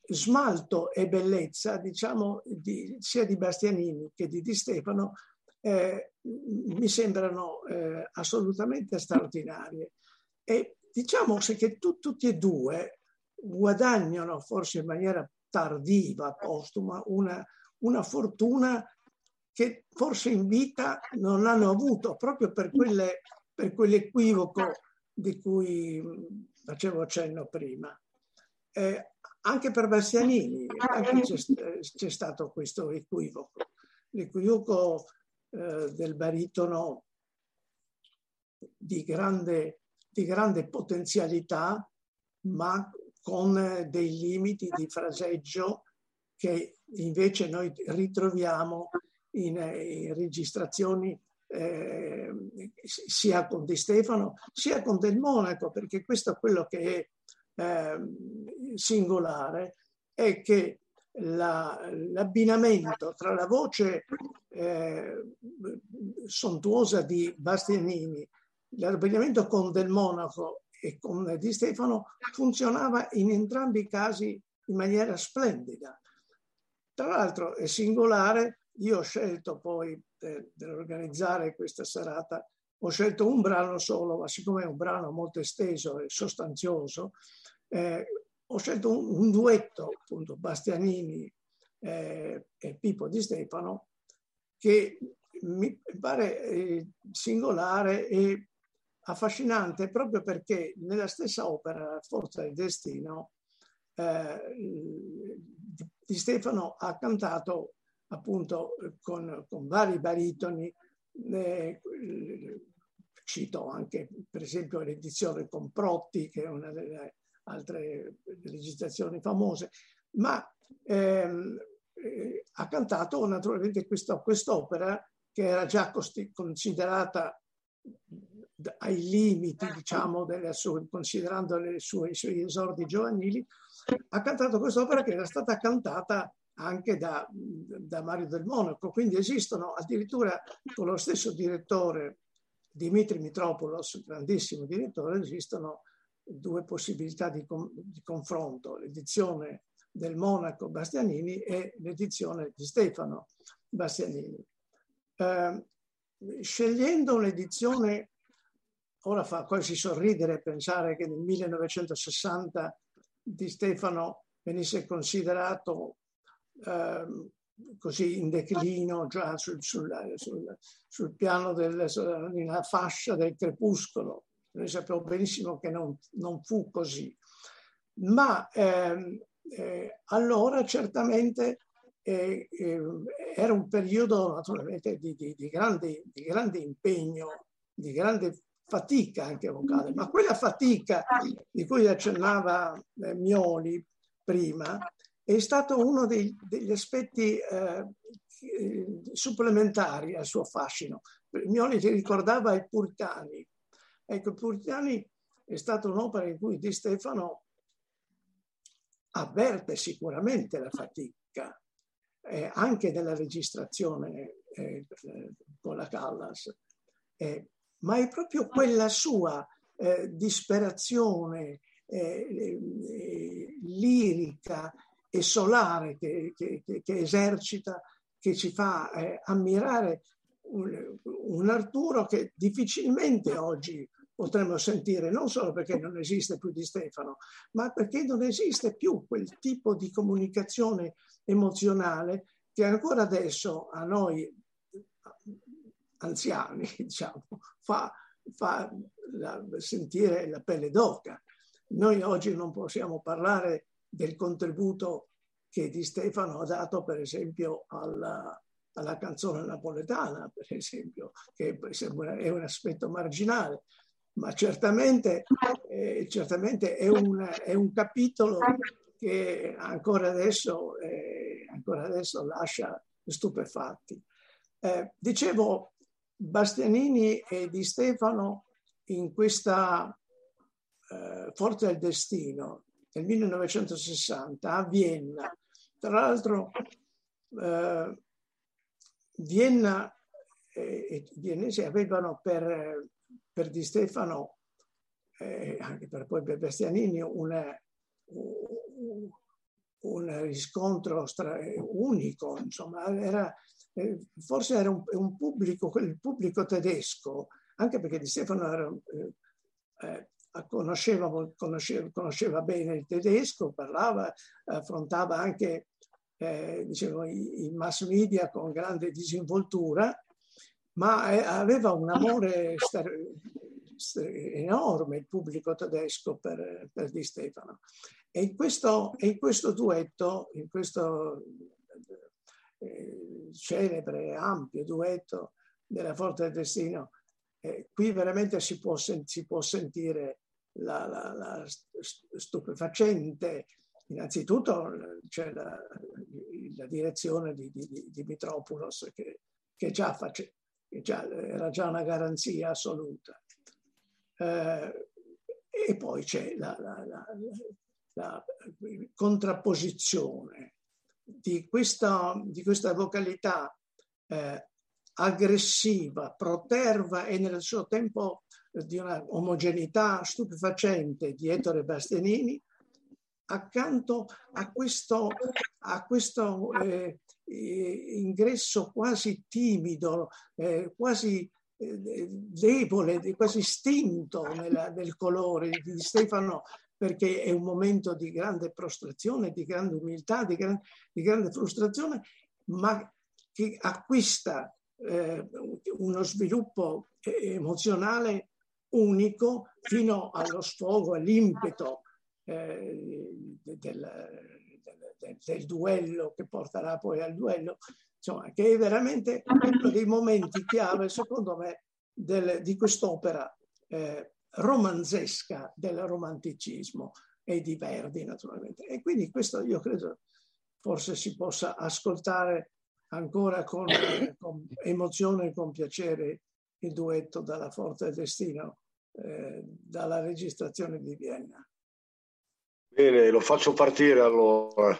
Smalto e bellezza, diciamo, di, sia di Bastianini che di Di Stefano, eh, mi sembrano eh, assolutamente straordinarie. E diciamo che tu, tutti e due guadagnano, forse in maniera tardiva, postuma, una, una fortuna che forse in vita non hanno avuto proprio per, quelle, per quell'equivoco di cui facevo accenno prima. Eh, anche per Bastianini anche c'è, c'è, stato questo equivoco, l'equivoco eh, del baritono di grande di grande potenzialità, ma con dei limiti di fraseggio che invece noi ritroviamo in, in registrazioni eh, sia con Di Stefano sia con Del Monaco, perché questo è quello che è eh, singolare, è che la, l'abbinamento tra la voce eh, sontuosa di Bastianini l'abbinamento con Del Monaco e con Di Stefano funzionava in entrambi i casi in maniera splendida. Tra l'altro è singolare, io ho scelto poi per organizzare questa serata, ho scelto un brano solo, ma siccome è un brano molto esteso e sostanzioso, eh, ho scelto un, un, duetto, appunto, Bastianini eh, e Pippo Di Stefano, che mi pare eh, singolare e affascinante proprio perché nella stessa opera, Forza del Destino, eh, di Stefano ha cantato appunto con, con vari baritoni, eh, cito anche per esempio l'edizione con Protti, che è una delle altre registrazioni famose, ma ehm, eh, ha cantato naturalmente questa, quest'opera che era già considerata ai limiti, diciamo, sue, considerando sue, i suoi esordi giovanili, ha cantato quest'opera che era stata cantata anche da, da, Mario del Monaco. Quindi esistono addirittura con lo stesso direttore, Dimitri Mitropoulos, grandissimo direttore, esistono due possibilità di, di confronto, l'edizione del Monaco Bastianini e l'edizione di Stefano Bastianini. Eh, scegliendo un'edizione ora fa quasi sorridere pensare che nel 1960 Di Stefano venisse considerato eh, così in declino già sul, sul, sul, sul piano della fascia del crepuscolo. Noi sappiamo benissimo che non, non fu così. Ma ehm, eh, allora certamente eh, eh, era un periodo naturalmente di, di, di, grande, di grande impegno, di grande fatica anche vocale, ma quella fatica di cui accennava eh, Mioli prima è stato uno dei, degli aspetti eh, supplementari al suo fascino. Mioli ti ricordava i Puritani. Ecco, i Puritani è stata un'opera in cui Di Stefano avverte sicuramente la fatica, eh, anche nella registrazione eh, con la Callas, eh, ma è proprio quella sua eh, disperazione eh, eh, lirica e solare che, che, che, esercita, che ci fa ammirare un, un Arturo che difficilmente oggi potremmo sentire, non solo perché non esiste più di Stefano, ma perché non esiste più quel tipo di comunicazione emozionale che ancora adesso a noi anziani, diciamo, fa, fa la, sentire la pelle d'oca. Noi oggi non possiamo parlare del contributo che Di Stefano ha dato, per esempio, alla, alla canzone napoletana, per esempio, che è un aspetto marginale, ma certamente, eh, certamente è, un, è, un, capitolo che ancora adesso, eh, ancora adesso lascia stupefatti. Eh, dicevo, Bastianini e Di Stefano in questa eh, Forza del Destino nel 1960 a Vienna. Tra l'altro eh, Vienna e i viennesi avevano per per Di Stefano, eh, anche per poi per Bastianini, un, un riscontro stra- unico, insomma, era, eh, forse era un, un, pubblico, quel pubblico tedesco, anche perché Di Stefano era, eh, eh conosceva, conosceva, conosceva, bene il tedesco, parlava, affrontava anche eh, diciamo, i, i mass media con grande disinvoltura ma eh, aveva un amore enorme il pubblico tedesco per, per Di Stefano. E in questo, in questo duetto, in questo eh, celebre, ampio duetto della Forza del Destino, eh, qui veramente si può, si può sentire la, la, la, stupefacente, innanzitutto c'è la, la direzione di, di, di Mitropoulos che, che già face, già, era già una garanzia assoluta. Eh, e poi c'è la, la, la, la contrapposizione di questa, di questa vocalità eh, aggressiva, proterva e nel suo tempo di una omogeneità stupefacente di Ettore Bastianini, accanto a questo, a questo eh, ingresso quasi timido, eh, quasi eh, debole, quasi stinto nella, nel colore di Stefano perché è un momento di grande prostrazione, di grande umiltà, di, gran, di grande frustrazione, ma che acquista eh, uno sviluppo emozionale unico fino allo sfogo, all'impeto eh, del, del, del, duello che porterà poi al duello, insomma, che è veramente uno dei momenti chiave, secondo me, del, di quest'opera eh, romanzesca del romanticismo e di Verdi, naturalmente. E quindi questo io credo forse si possa ascoltare ancora con, con emozione e con piacere il duetto dalla Forza del Destino eh, dalla registrazione di Vienna. Bene, lo faccio partire allora.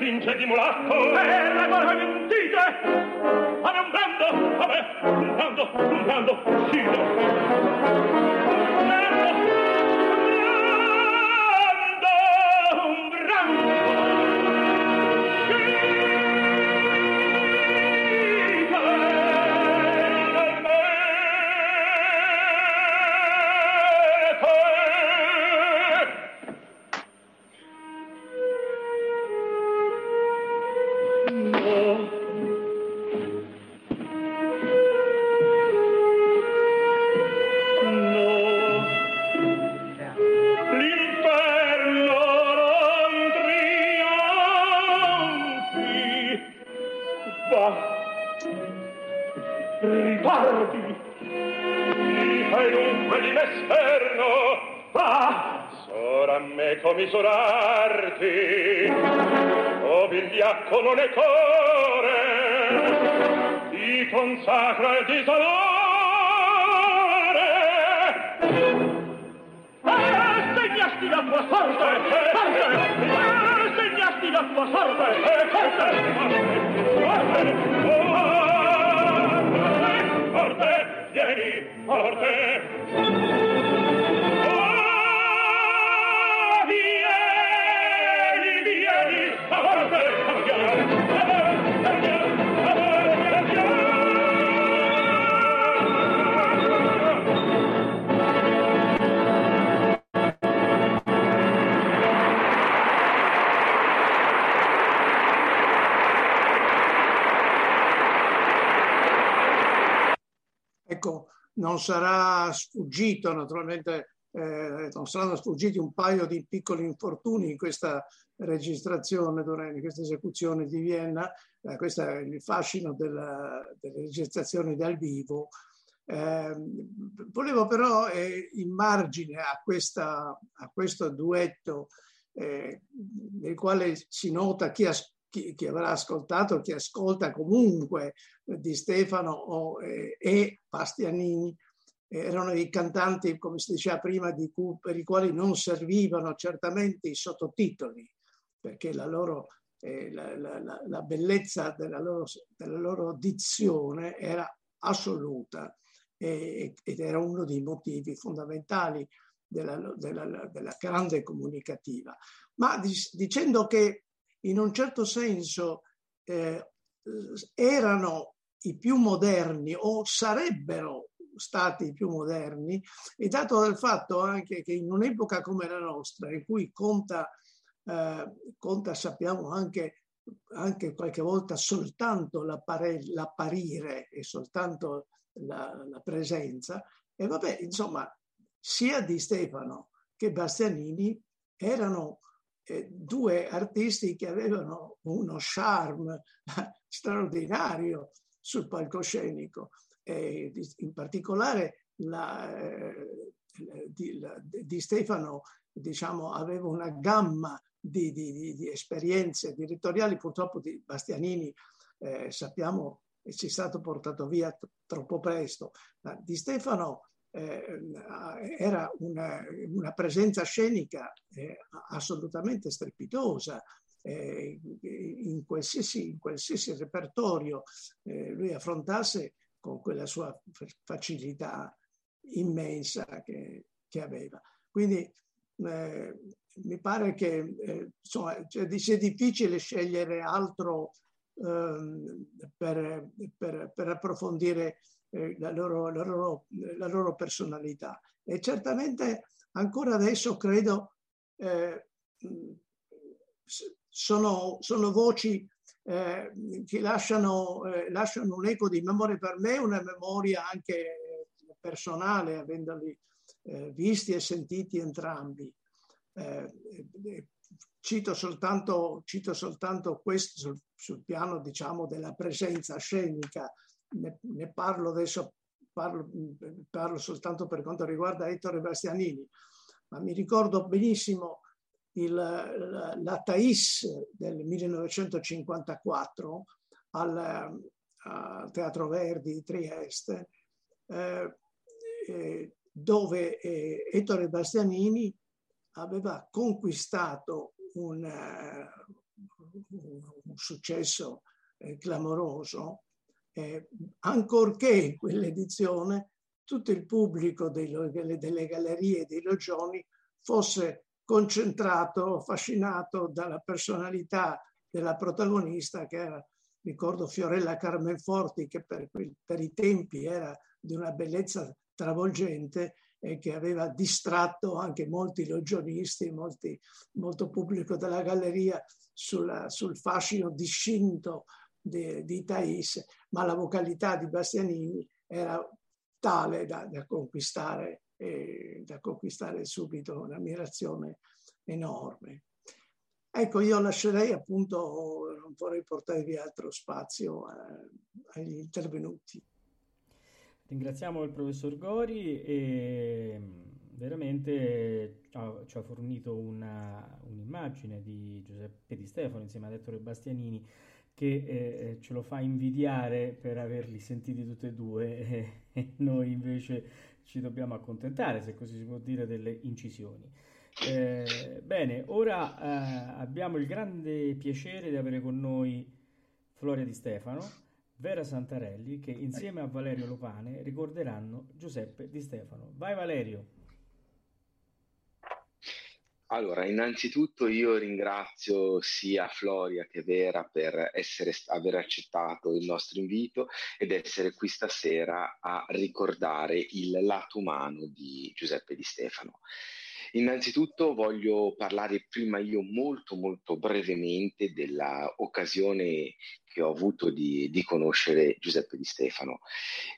finge di mulatto e le mani mentite a un brando vabbè un brando un brando uscito non sarà sfuggito naturalmente eh, non saranno sfuggiti un paio di piccoli infortuni in questa registrazione, in questa esecuzione di Vienna. Eh, questo è il fascino della, delle registrazioni dal vivo. Eh, volevo però, eh, in margine a, questa, a questo duetto, eh, nel quale si nota chi, as- chi, chi, avrà ascoltato, chi ascolta comunque di Stefano o, eh, e Bastianini, erano i cantanti, come si diceva prima, cui, per i quali non servivano certamente i sottotitoli, perché la, loro, eh, la, la, la bellezza della loro, della loro, dizione era assoluta eh, ed era uno dei motivi fondamentali della, della, della grande comunicativa. Ma dicendo che in un certo senso eh, erano i più moderni o sarebbero stati più moderni e dato dal fatto anche che in un'epoca come la nostra, in cui conta, eh, conta sappiamo anche, anche qualche volta soltanto l'apparire e soltanto la, la presenza, e vabbè, insomma, sia di Stefano che Bastianini erano eh, due artisti che avevano uno charme straordinario sul palcoscenico eh, in particolare la, eh, di, la, di, Stefano diciamo, aveva una gamma di, di, esperienze direttoriali, purtroppo di Bastianini eh, sappiamo che ci è stato portato via t- troppo presto, ma di Stefano eh, era una, una, presenza scenica eh, assolutamente strepitosa. Eh, in, qualsiasi, in, qualsiasi, repertorio eh, lui affrontasse con quella sua facilità immensa che, che aveva. Quindi eh, mi pare che eh, insomma, cioè, sia difficile scegliere altro ehm, per, per, per, approfondire eh, la, loro, la, loro, la, loro, personalità. E certamente ancora adesso credo eh, sono, sono voci eh, che lasciano, eh, lasciano un eco di memoria per me, una memoria anche personale, avendoli eh, visti e sentiti entrambi. Eh, eh, cito, soltanto, cito soltanto questo sul, sul, piano diciamo, della presenza scenica, ne, ne parlo adesso, parlo, parlo, soltanto per quanto riguarda Ettore Bastianini, ma mi ricordo benissimo il, la, la Thais del 1954 al, al Teatro Verdi di Trieste, eh, eh, dove eh, Ettore Bastianini aveva conquistato un, uh, un successo eh, clamoroso, eh, ancorché in quell'edizione tutto il pubblico dei, delle, gallerie dei logioni fosse concentrato, affascinato dalla personalità della protagonista che era, ricordo, Fiorella Carmenforti, che per, per i tempi era di una bellezza travolgente e che aveva distratto anche molti logionisti, molti, molto pubblico della galleria sulla, sul fascino discinto di, di Thais, ma la vocalità di Bastianini era tale da, da conquistare, eh, da conquistare subito un'ammirazione enorme. Ecco, io lascerei appunto, non vorrei portarvi altro spazio eh, agli intervenuti. Ringraziamo il professor Gori e veramente ci ha fornito una, un'immagine di Giuseppe Di Stefano insieme ad Ettore Bastianini che eh, ce lo fa invidiare per averli sentiti tutti e due e noi invece ci dobbiamo accontentare, se così si può dire, delle incisioni. Eh, bene, ora eh, abbiamo il grande piacere di avere con noi Floria Di Stefano Vera Santarelli che insieme a Valerio Lopane ricorderanno Giuseppe Di Stefano. Vai Valerio. Allora, innanzitutto io ringrazio sia Floria che Vera per essere, aver accettato il nostro invito ed essere qui stasera a ricordare il lato umano di Giuseppe Di Stefano. Innanzitutto voglio parlare prima io molto molto brevemente dell'occasione che ho avuto di, di conoscere Giuseppe Di Stefano.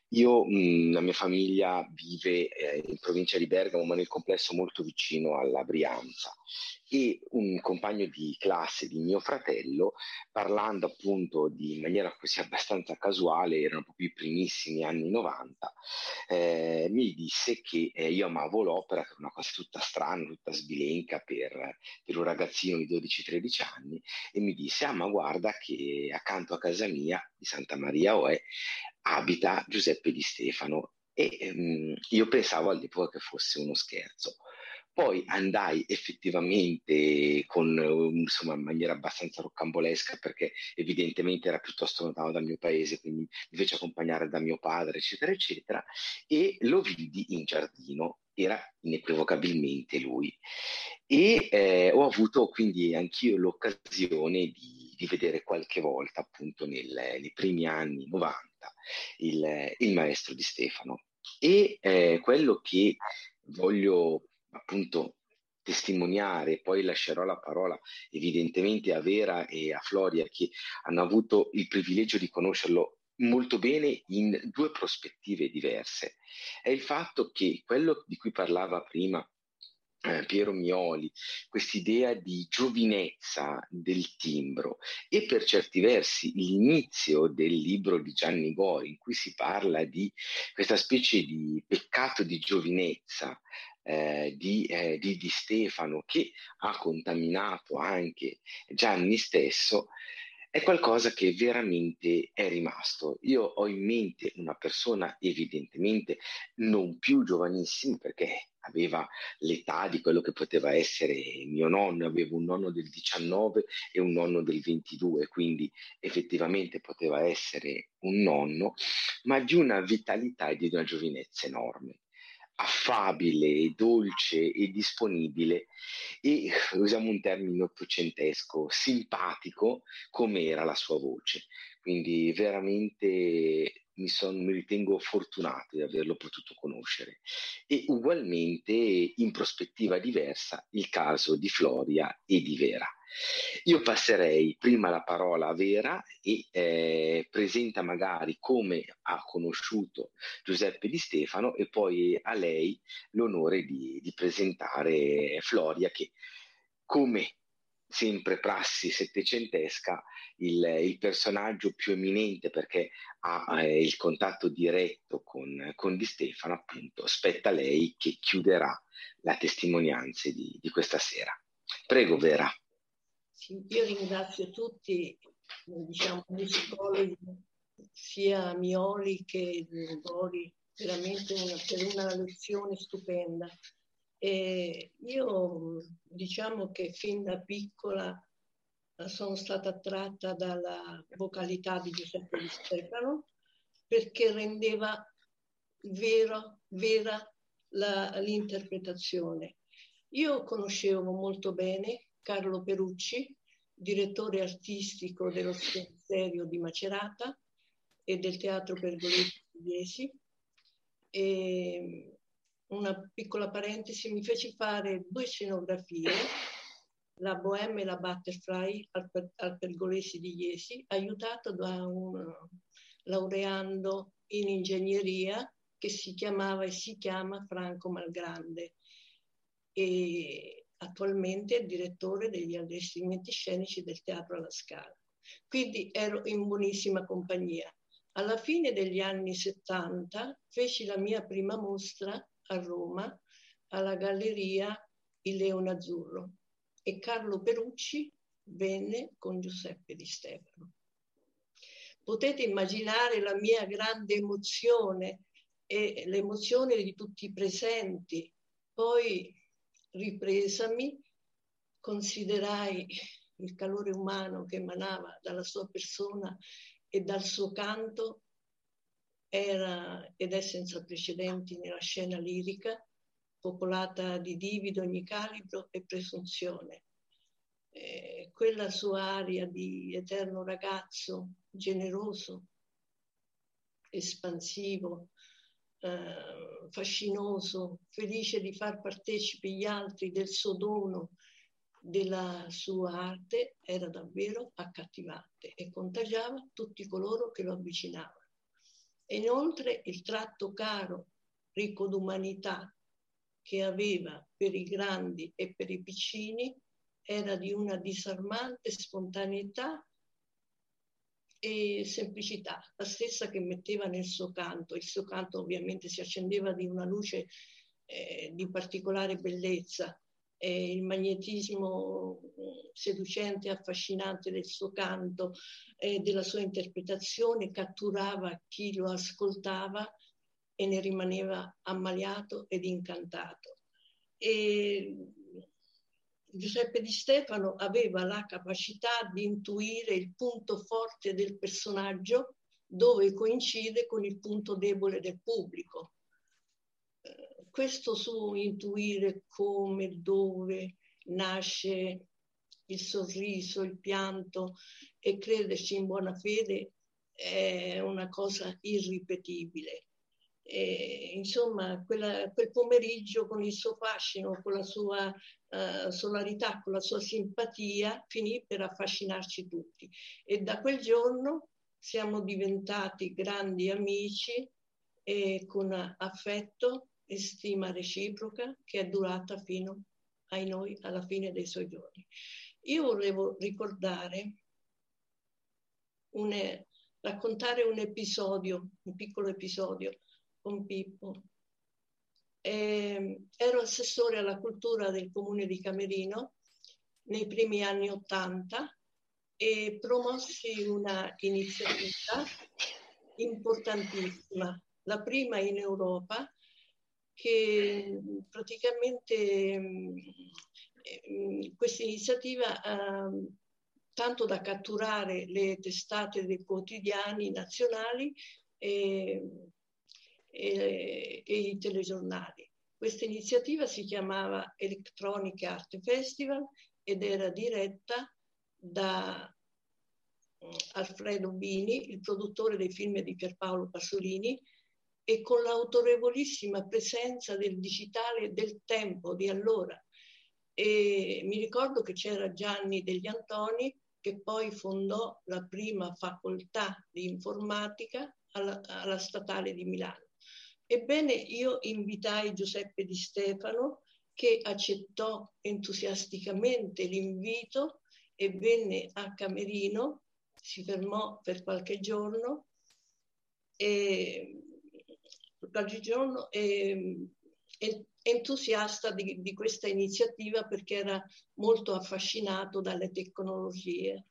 Io, mh, la mia famiglia vive eh, in provincia di Bergamo, ma nel complesso molto vicino alla Brianza e un compagno di classe di mio fratello, parlando appunto di in maniera così abbastanza casuale, erano proprio i primissimi anni 90, eh, mi disse che eh, io amavo l'opera, che era una cosa tutta strana, tutta sbilenca per, per un ragazzino di 12-13 anni, e mi disse, ah ma guarda che accanto a casa mia di Santa Maria Oe abita Giuseppe Di Stefano e ehm, io pensavo all'epoca che fosse uno scherzo. Poi andai effettivamente con, insomma, in maniera abbastanza roccambolesca perché evidentemente era piuttosto lontano dal mio paese, quindi mi fece accompagnare da mio padre, eccetera, eccetera, e lo vidi in giardino. Era inequivocabilmente lui. E eh, ho avuto quindi anch'io l'occasione di, di vedere qualche volta, appunto nel, nei primi anni 90, il, il maestro di Stefano. E eh, quello che voglio appunto testimoniare, poi lascerò la parola evidentemente a Vera e a Floria che hanno avuto il privilegio di conoscerlo molto bene in due prospettive diverse. È il fatto che quello di cui parlava prima eh, Piero Mioli, quest'idea di giovinezza del timbro e per certi versi l'inizio del libro di Gianni Gori in cui si parla di questa specie di peccato di giovinezza eh, di, eh, di, di, Stefano che ha contaminato anche Gianni stesso, è qualcosa che veramente è rimasto. Io ho in mente una persona evidentemente non più giovanissima perché aveva l'età di quello che poteva essere mio nonno, avevo un nonno del 19 e un nonno del 22, quindi effettivamente poteva essere un nonno, ma di una vitalità e di una giovinezza enorme affabile, dolce e disponibile e, usiamo un termine ottocentesco, simpatico come era la sua voce. Quindi veramente mi, son, mi ritengo fortunato di averlo potuto conoscere. E ugualmente, in prospettiva diversa, il caso di Floria e di Vera. Io passerei prima la parola a Vera e eh, presenta magari come ha conosciuto Giuseppe Di Stefano e poi a lei l'onore di, di presentare Floria che come sempre prassi settecentesca, il, il, personaggio più eminente perché ha eh, il contatto diretto con, con, Di Stefano, appunto, spetta a lei che chiuderà la testimonianza di, di questa sera. Prego, Vera. Sì, io ringrazio tutti, diciamo, musicologi, sia Mioli che Gori, veramente una, per una lezione stupenda. E io diciamo che fin da piccola eh, sono stata attratta dalla vocalità di Giuseppe Di Stefano perché rendeva vero, vera la, l'interpretazione. Io conoscevo molto bene Carlo Perucci, direttore artistico dello Spenserio di Macerata e del Teatro Pergolesi di Iesi. E una piccola parentesi, mi feci fare due scenografie, la Bohème e la Butterfly al, al Pergolesi di Iesi, aiutato da un laureando in ingegneria che si chiamava e si chiama Franco Malgrande e attualmente è direttore degli allestimenti scenici del Teatro alla Scala. Quindi ero in buonissima compagnia. Alla fine degli anni 70 feci la mia prima mostra a Roma alla Galleria Il Leone Azzurro e Carlo Perucci venne con Giuseppe Di Stefano. Potete immaginare la mia grande emozione e l'emozione di tutti i presenti. Poi, ripresami, considerai il calore umano che emanava dalla sua persona e dal suo canto era ed è senza precedenti nella scena lirica, popolata di divi di ogni calibro e presunzione. Eh, quella sua aria di eterno ragazzo, generoso, espansivo, eh, fascinoso, felice di far partecipi gli altri del suo dono, della sua arte, era davvero accattivante e contagiava tutti coloro che lo avvicinavano. E inoltre il tratto caro, ricco d'umanità che aveva per i grandi e per i piccini era di una disarmante spontaneità e semplicità, la stessa che metteva nel suo canto. Il suo canto ovviamente si accendeva di una luce eh, di particolare bellezza, eh, il magnetismo seducente e affascinante del suo canto e della sua interpretazione catturava chi lo ascoltava e ne rimaneva ammaliato ed incantato. E Giuseppe Di Stefano aveva la capacità di intuire il punto forte del personaggio dove coincide con il punto debole del pubblico questo su intuire come, dove nasce il sorriso, il pianto e crederci in buona fede è una cosa irripetibile. E, insomma, quella, quel pomeriggio con il suo fascino, con la sua uh, solarità, con la sua simpatia, finì per affascinarci tutti. E da quel giorno siamo diventati grandi amici e con affetto e stima reciproca che è durata fino ai noi alla fine dei suoi giorni. Io volevo ricordare, un, raccontare un episodio, un piccolo episodio con Pippo. Eh, ero assessore alla cultura del comune di Camerino nei primi anni Ottanta e promossi una iniziativa importantissima, la prima in Europa, che praticamente questa iniziativa eh, tanto da catturare le testate dei quotidiani nazionali e, e, e i telegiornali. Questa iniziativa si chiamava Electronic Art Festival ed era diretta da mm, Alfredo Bini, il produttore dei film di Pierpaolo Pasolini, e con l'autorevolissima presenza del digitale del tempo di allora. E mi ricordo che c'era Gianni degli Antoni che poi fondò la prima facoltà di informatica alla, alla Statale di Milano. Ebbene, io invitai Giuseppe Di Stefano che accettò entusiasticamente l'invito e venne a Camerino, si fermò per qualche giorno e, qualche giorno e, e entusiasta di, di, questa iniziativa perché era molto affascinato dalle tecnologie.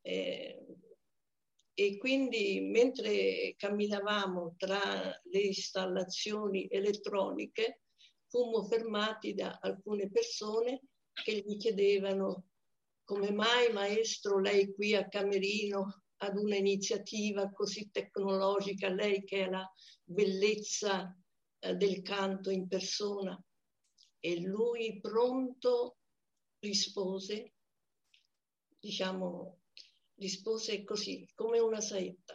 Eh, e quindi mentre camminavamo tra le installazioni elettroniche fummo fermati da alcune persone che gli chiedevano come mai maestro lei qui a Camerino ad un'iniziativa così tecnologica, lei che è la bellezza eh, del canto in persona e lui pronto rispose, diciamo, rispose così, come una saetta.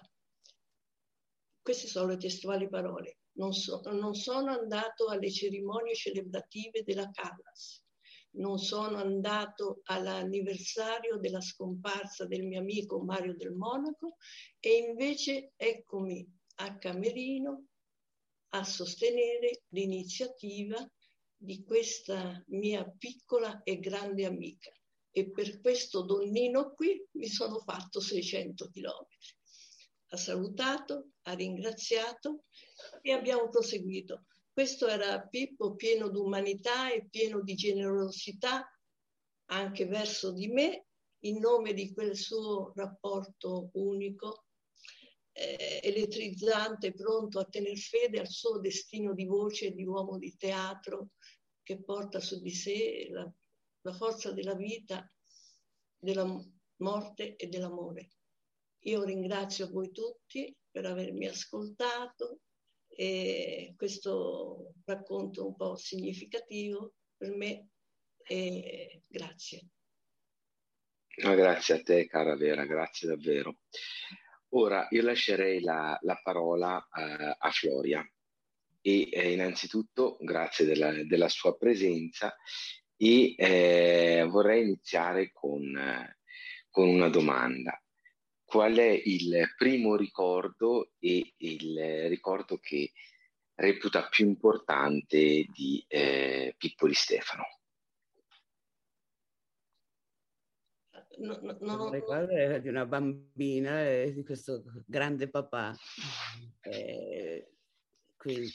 Queste sono le testuali parole. Non, so, non sono andato alle cerimonie celebrative della Callas, non sono andato all'anniversario della scomparsa del mio amico Mario del Monaco e invece eccomi a Camerino a sostenere l'iniziativa di questa mia piccola e grande amica e per questo donnino qui mi sono fatto 600 chilometri. Ha salutato, ha ringraziato e abbiamo proseguito. Questo era Pippo pieno di umanità e pieno di generosità anche verso di me in nome di quel suo rapporto unico eh, elettrizzante, pronto a tener fede al suo destino di voce di uomo di teatro che porta su di sé la, la forza della vita, della morte e dell'amore. Io ringrazio voi tutti per avermi ascoltato e questo racconto un po' significativo per me e grazie. No, grazie a te cara Vera, grazie davvero. Ora io lascerei la, la parola uh, a Floria e eh, innanzitutto grazie della, della, sua presenza e eh, vorrei iniziare con, con, una domanda. Qual è il primo ricordo e il ricordo che reputa più importante di eh, Pippoli Stefano? no, no, no, ricordo di una bambina e di questo grande papà. Eh, quindi,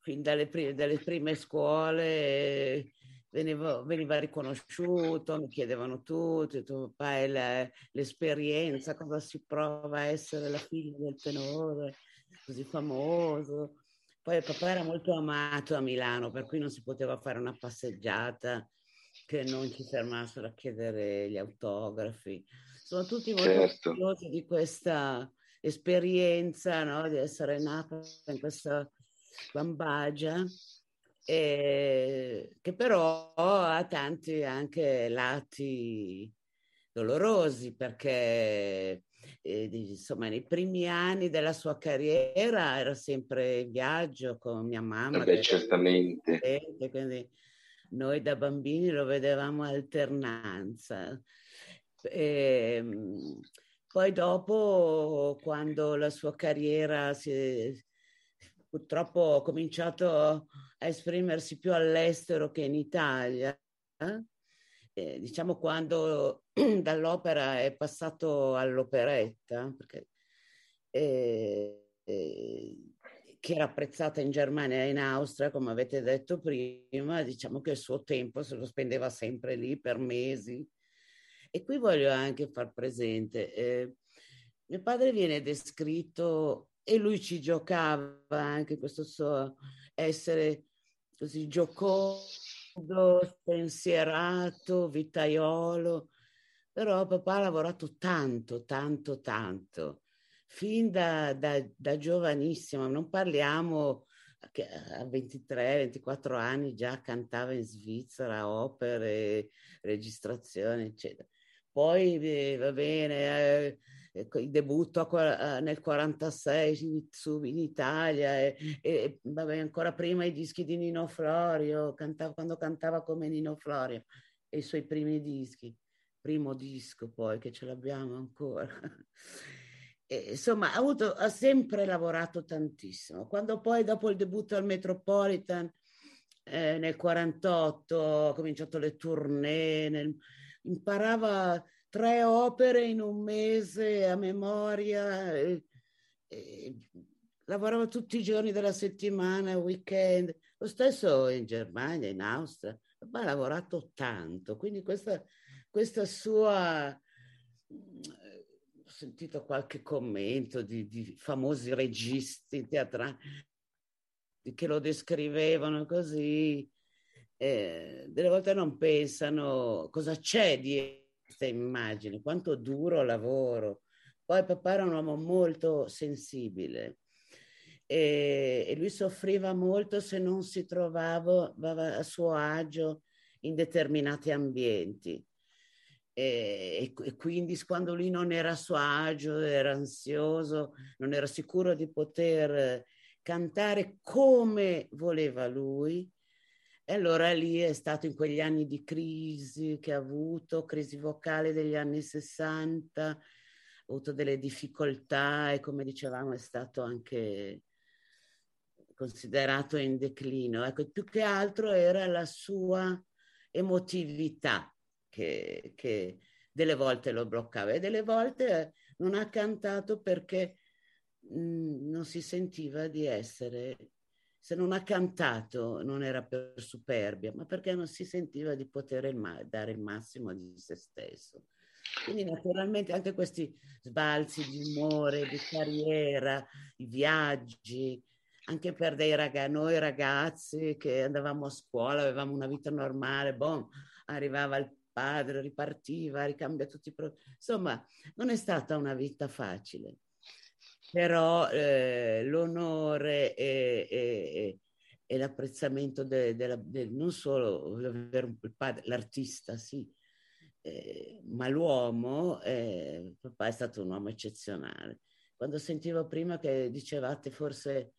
fin dalle prime, dalle prime scuole veniva, veniva, riconosciuto, mi chiedevano tutti, tuo papà è la, l'esperienza, cosa si prova a essere la figlia del tenore, così famoso. Poi papà era molto amato a Milano, per cui non si poteva fare una passeggiata che non ci fermassero a chiedere gli autografi. Sono tutti molto certo. curiosi di questa esperienza, no? di essere nata in questa bambagia, e, che però ha tanti anche lati dolorosi perché eh, insomma nei primi anni della sua carriera era sempre in viaggio con mia mamma. Beh, certamente. Quindi noi da bambini lo vedevamo alternanza. E, ehm, poi dopo, quando la sua carriera si è, purtroppo ha cominciato a esprimersi più all'estero che in Italia, eh, diciamo quando dall'opera è passato all'operetta, perché, eh, eh, che era apprezzata in Germania e in Austria, come avete detto prima, diciamo che il suo tempo se lo spendeva sempre lì per mesi. E qui voglio anche far presente, eh, mio padre viene descritto e lui ci giocava anche questo suo essere così giocoso, spensierato, vitaiolo, però papà ha lavorato tanto, tanto, tanto, fin da, da, da giovanissimo, non parliamo che a 23-24 anni già cantava in Svizzera opere, registrazioni, eccetera. Poi eh, va bene, eh, il debutto a, nel 46 in, su, in Italia e, e vabbè, ancora prima i dischi di Nino Florio, cantava, quando cantava come Nino Florio e i suoi primi dischi, primo disco poi che ce l'abbiamo ancora. E, insomma, ha, avuto, ha sempre lavorato tantissimo. Quando poi dopo il debutto al Metropolitan eh, nel 48 ha cominciato le tournée, nel, imparava tre opere in un mese a memoria, e, e, lavorava tutti i giorni della settimana, weekend, lo stesso in Germania, in Austria, ma ha lavorato tanto, quindi questa, questa sua... Ho sentito qualche commento di, di famosi registi teatrali che lo descrivevano così, eh, delle volte non pensano cosa c'è dietro questa immagine, quanto duro lavoro. Poi papà era un uomo molto sensibile e, e lui soffriva molto se non si trovava a suo agio in determinati ambienti. E, e, quindi quando lui non era a suo agio, era ansioso, non era sicuro di poter cantare come voleva lui, e allora lì è stato in quegli anni di crisi che ha avuto, crisi vocale degli anni 60, ha avuto delle difficoltà e come dicevamo è stato anche considerato in declino. Ecco, più che altro era la sua emotività che, che delle volte lo bloccava e delle volte non ha cantato perché mh, mm, non si sentiva di essere se non ha cantato non era per superbia, ma perché non si sentiva di poter il ma- dare il massimo di se stesso. Quindi naturalmente anche questi sbalzi di umore, di carriera, i viaggi, anche per dei raga- noi ragazzi che andavamo a scuola, avevamo una vita normale, boh, arrivava il padre, ripartiva, ricambia tutti i problemi. Insomma, non è stata una vita facile però eh, l'onore e, e, e l'apprezzamento de, de, de, non solo l'artista, sì, eh, ma l'uomo, eh, papà è stato un uomo eccezionale. Quando sentivo prima che dicevate forse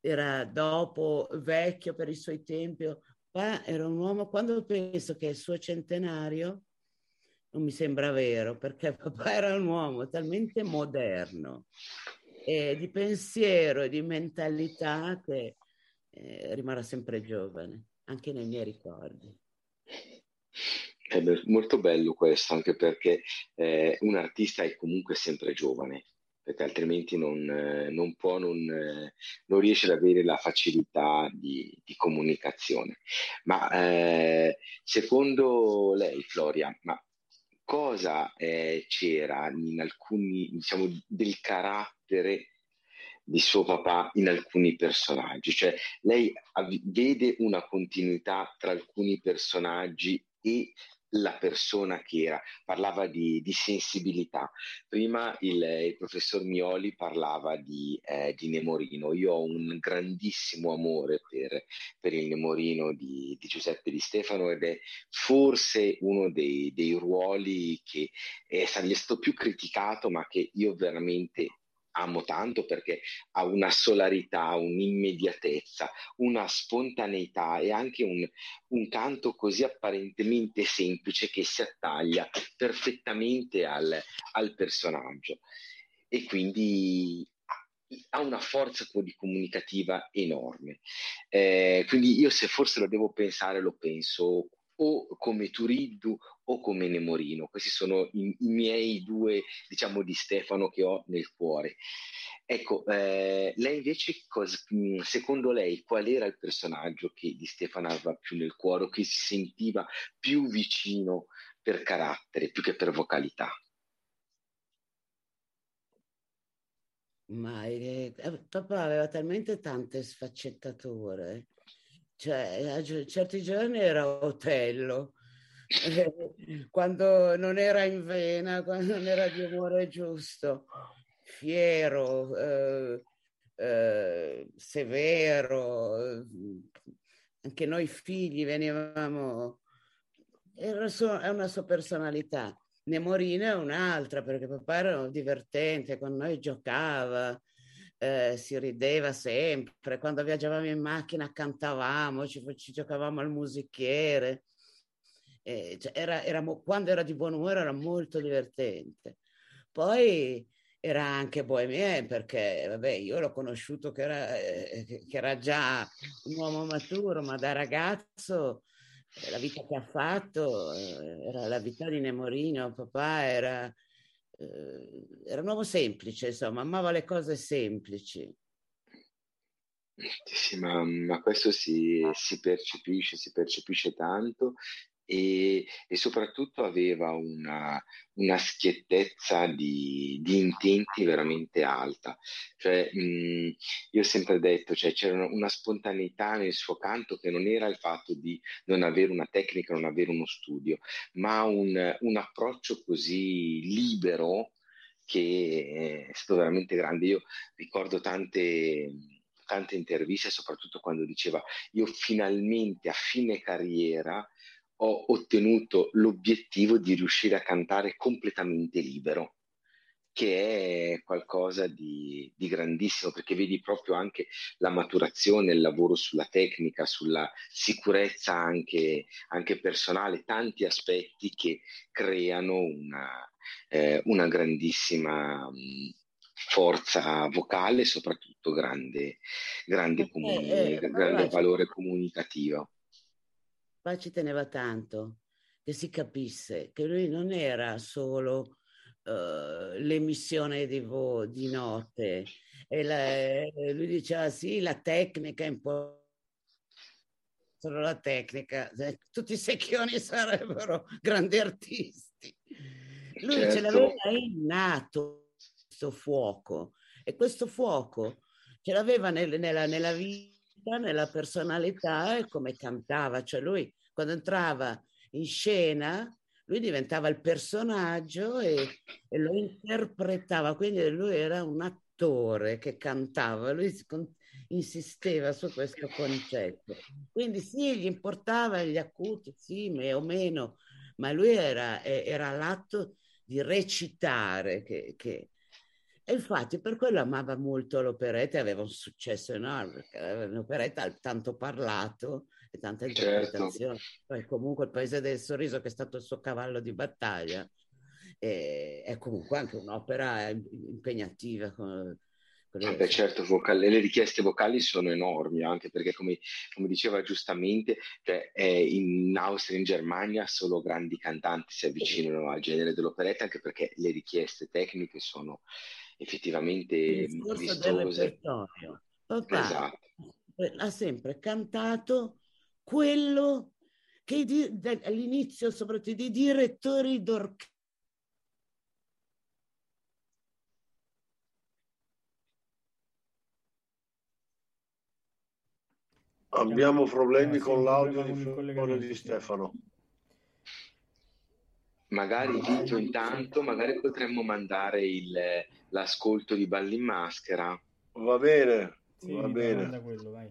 era dopo vecchio per i suoi tempi, papà era un uomo, quando penso che è il suo centenario, non mi sembra vero, perché papà era un uomo talmente moderno, eh, di pensiero e di mentalità che eh, rimarrà sempre giovane, anche nei miei ricordi. È molto bello questo, anche perché eh, un artista è comunque sempre giovane, perché altrimenti non, eh, non può, non, eh, non, riesce ad avere la facilità di, di comunicazione. Ma eh, secondo lei, Floria, ma cosa eh, c'era in alcuni, diciamo, del carattere di suo papà in alcuni personaggi, cioè lei av- vede una continuità tra alcuni personaggi e la persona che era, parlava di, di sensibilità. Prima il, il, professor Mioli parlava di, eh, di, Nemorino. Io ho un grandissimo amore per, per il Nemorino di, di, Giuseppe Di Stefano ed è forse uno dei, dei ruoli che è stato più criticato, ma che io veramente amo tanto perché ha una solarità, un'immediatezza, una spontaneità e anche un, un canto così apparentemente semplice che si attaglia perfettamente al, al personaggio. E quindi ha una forza comunicativa enorme. Eh, quindi io se forse lo devo pensare, lo penso o come Turiddu o come Nemorino. Questi sono i, i, miei due, diciamo, di Stefano che ho nel cuore. Ecco, eh, lei invece, cos- secondo lei, qual era il personaggio che di Stefano aveva più nel cuore, che si sentiva più vicino per carattere più che per vocalità. Ma eh, papà aveva talmente tante sfaccettature, cioè certi giorni era Otello, quando non era in vena, quando non era di umore giusto, fiero, eh, eh, severo, anche noi figli venivamo, era sua, è una sua personalità. Nemorina è un'altra perché papà era divertente, con noi giocava, eh, si rideva sempre, quando viaggiavamo in macchina cantavamo, ci, ci giocavamo al musichiere. Eh, cioè era, era, quando era di buon umore era molto divertente. Poi era anche bohemien perché vabbè, io l'ho conosciuto che era, eh, che era già un uomo maturo, ma da ragazzo eh, la vita che ha fatto eh, era la vita di Nemorino, papà era, eh, era un uomo semplice, insomma, amava le cose semplici. Sì, ma, ma questo si, si, percepisce, si percepisce tanto e, e soprattutto aveva una, una schiettezza di, di, intenti veramente alta. Cioè, mh, io ho sempre detto, cioè, c'era una spontaneità nel suo canto che non era il fatto di non avere una tecnica, non avere uno studio, ma un, un approccio così libero che è stato veramente grande. Io ricordo tante tante interviste, soprattutto quando diceva io finalmente a fine carriera ho ottenuto l'obiettivo di riuscire a cantare completamente libero, che è qualcosa di, di, grandissimo, perché vedi proprio anche la maturazione, il lavoro sulla tecnica, sulla sicurezza anche, anche personale, tanti aspetti che creano una, eh, una grandissima mh, forza vocale e soprattutto grande, grande, comuni- eh, eh, grande valore comunicativo papà ci teneva tanto che si capisse che lui non era solo uh, l'emissione di, vo- di note. E la, lui diceva sì, la tecnica è importante solo la tecnica, eh, tutti i secchioni sarebbero grandi artisti. Lui certo. ce l'aveva innato questo fuoco e questo fuoco ce l'aveva nel, nella, nella vita, nella personalità e come cantava, cioè lui quando entrava in scena, lui diventava il personaggio e, e lo interpretava, quindi lui era un attore che cantava, lui insisteva su questo concetto. Quindi sì, gli importava gli acuti, sì, o meno, ma lui era, era l'atto di recitare che, che... E infatti per quello amava molto l'operetta aveva un successo enorme, perché l'operetta ha tanto parlato tanta interpretazione. Certo. Poi comunque il Paese del Sorriso, che è stato il suo cavallo di battaglia, è, è comunque anche un'opera impegnativa. Con, Ah beh, certo, vocale, le richieste vocali sono enormi, anche perché come, come diceva giustamente, cioè, in Austria e in Germania solo grandi cantanti si avvicinano al genere dell'operetta, anche perché le richieste tecniche sono effettivamente vistose. Esatto. ha sempre cantato quello che di, all'inizio soprattutto i direttori d'orchestra Abbiamo problemi eh, con l'audio di, di Stefano. Magari Vito intanto, magari potremmo mandare il, l'ascolto di Balli in Maschera. Va bene, sì, va bene. Quello, vai.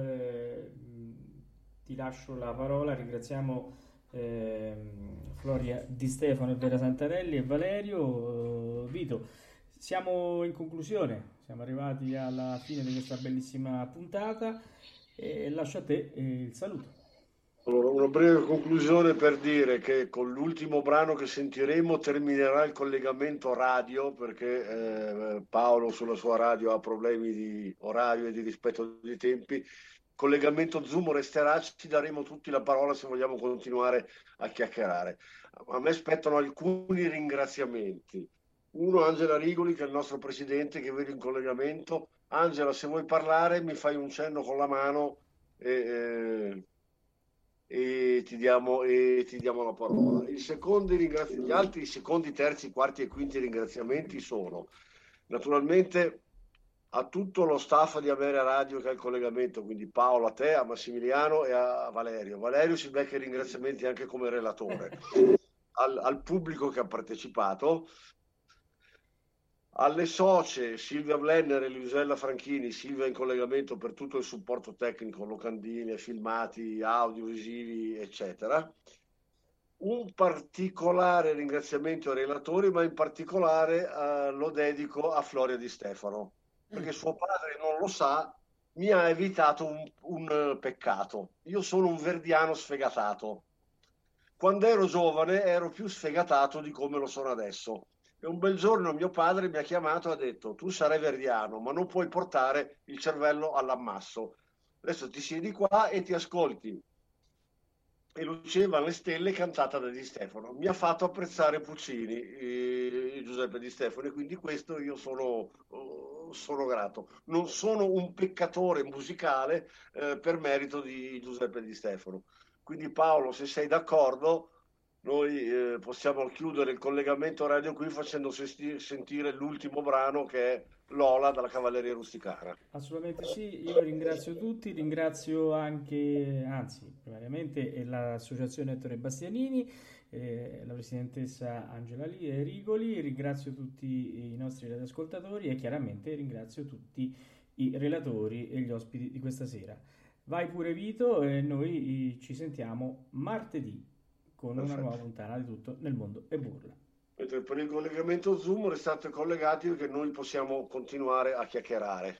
ti lascio la parola, ringraziamo eh, Floria Di Stefano e Vera Santarelli e Valerio. Vito, siamo in conclusione. siamo arrivati alla fine di questa bellissima puntata e lascio a te eh, il saluto. Allora, una breve conclusione per dire che con l'ultimo brano che sentiremo terminerà il collegamento radio perché eh, Paolo sulla sua radio ha problemi di orario e di rispetto dei tempi. Collegamento Zoom resterà, ci daremo tutti la parola se vogliamo continuare a chiacchierare. A me spettano alcuni ringraziamenti. Uno, Angela Rigoli, che è il nostro presidente, che vedo in collegamento. Angela, se vuoi parlare, mi fai un cenno con la mano e, eh, e, ti, diamo, e ti, diamo, la parola. Ringrazi- gli altri secondi, terzi, quarti e quinti ringraziamenti sono naturalmente a tutto lo staff di Ameria Radio che ha il collegamento, quindi Paolo, a te, a Massimiliano e a Valerio. Valerio si becca i ringraziamenti anche come relatore. Al, al pubblico che ha partecipato, alle socie Silvia Blenner e Luisella Franchini, Silvia in collegamento per tutto il supporto tecnico, locandine, filmati, audiovisivi, eccetera. Un particolare ringraziamento ai relatori, ma in particolare eh, lo dedico a Floria Di Stefano, perché suo padre non lo sa, mi ha evitato un, un peccato. Io sono un verdiano sfegatato. Quando ero giovane ero più sfegatato di come lo sono adesso e un bel giorno mio padre mi ha chiamato e ha detto: Tu sarai verdiano, ma non puoi portare il cervello all'ammasso. Adesso ti siedi qua e ti ascolti. E luceva le stelle cantata da Di Stefano. Mi ha fatto apprezzare Puccini, eh, Giuseppe Di Stefano, e quindi questo io sono, oh, sono grato. Non sono un peccatore musicale eh, per merito di Giuseppe Di Stefano. Quindi Paolo, se sei d'accordo, noi eh, possiamo chiudere il collegamento radio qui facendo sesti- sentire l'ultimo brano che è Lola dalla Cavalleria Rusticana. Assolutamente sì, io ringrazio tutti, ringrazio anche, anzi, primariamente l'associazione Ettore Bastianini, eh, la presidentessa Angela Rigoli, ringrazio tutti i nostri radioascoltatori e chiaramente ringrazio tutti i relatori e gli ospiti di questa sera. Vai pure Vito e noi ci sentiamo martedì con Perfetto. una nuova puntata di tutto nel mondo e burla. Per il collegamento Zoom restate collegati perché noi possiamo continuare a chiacchierare.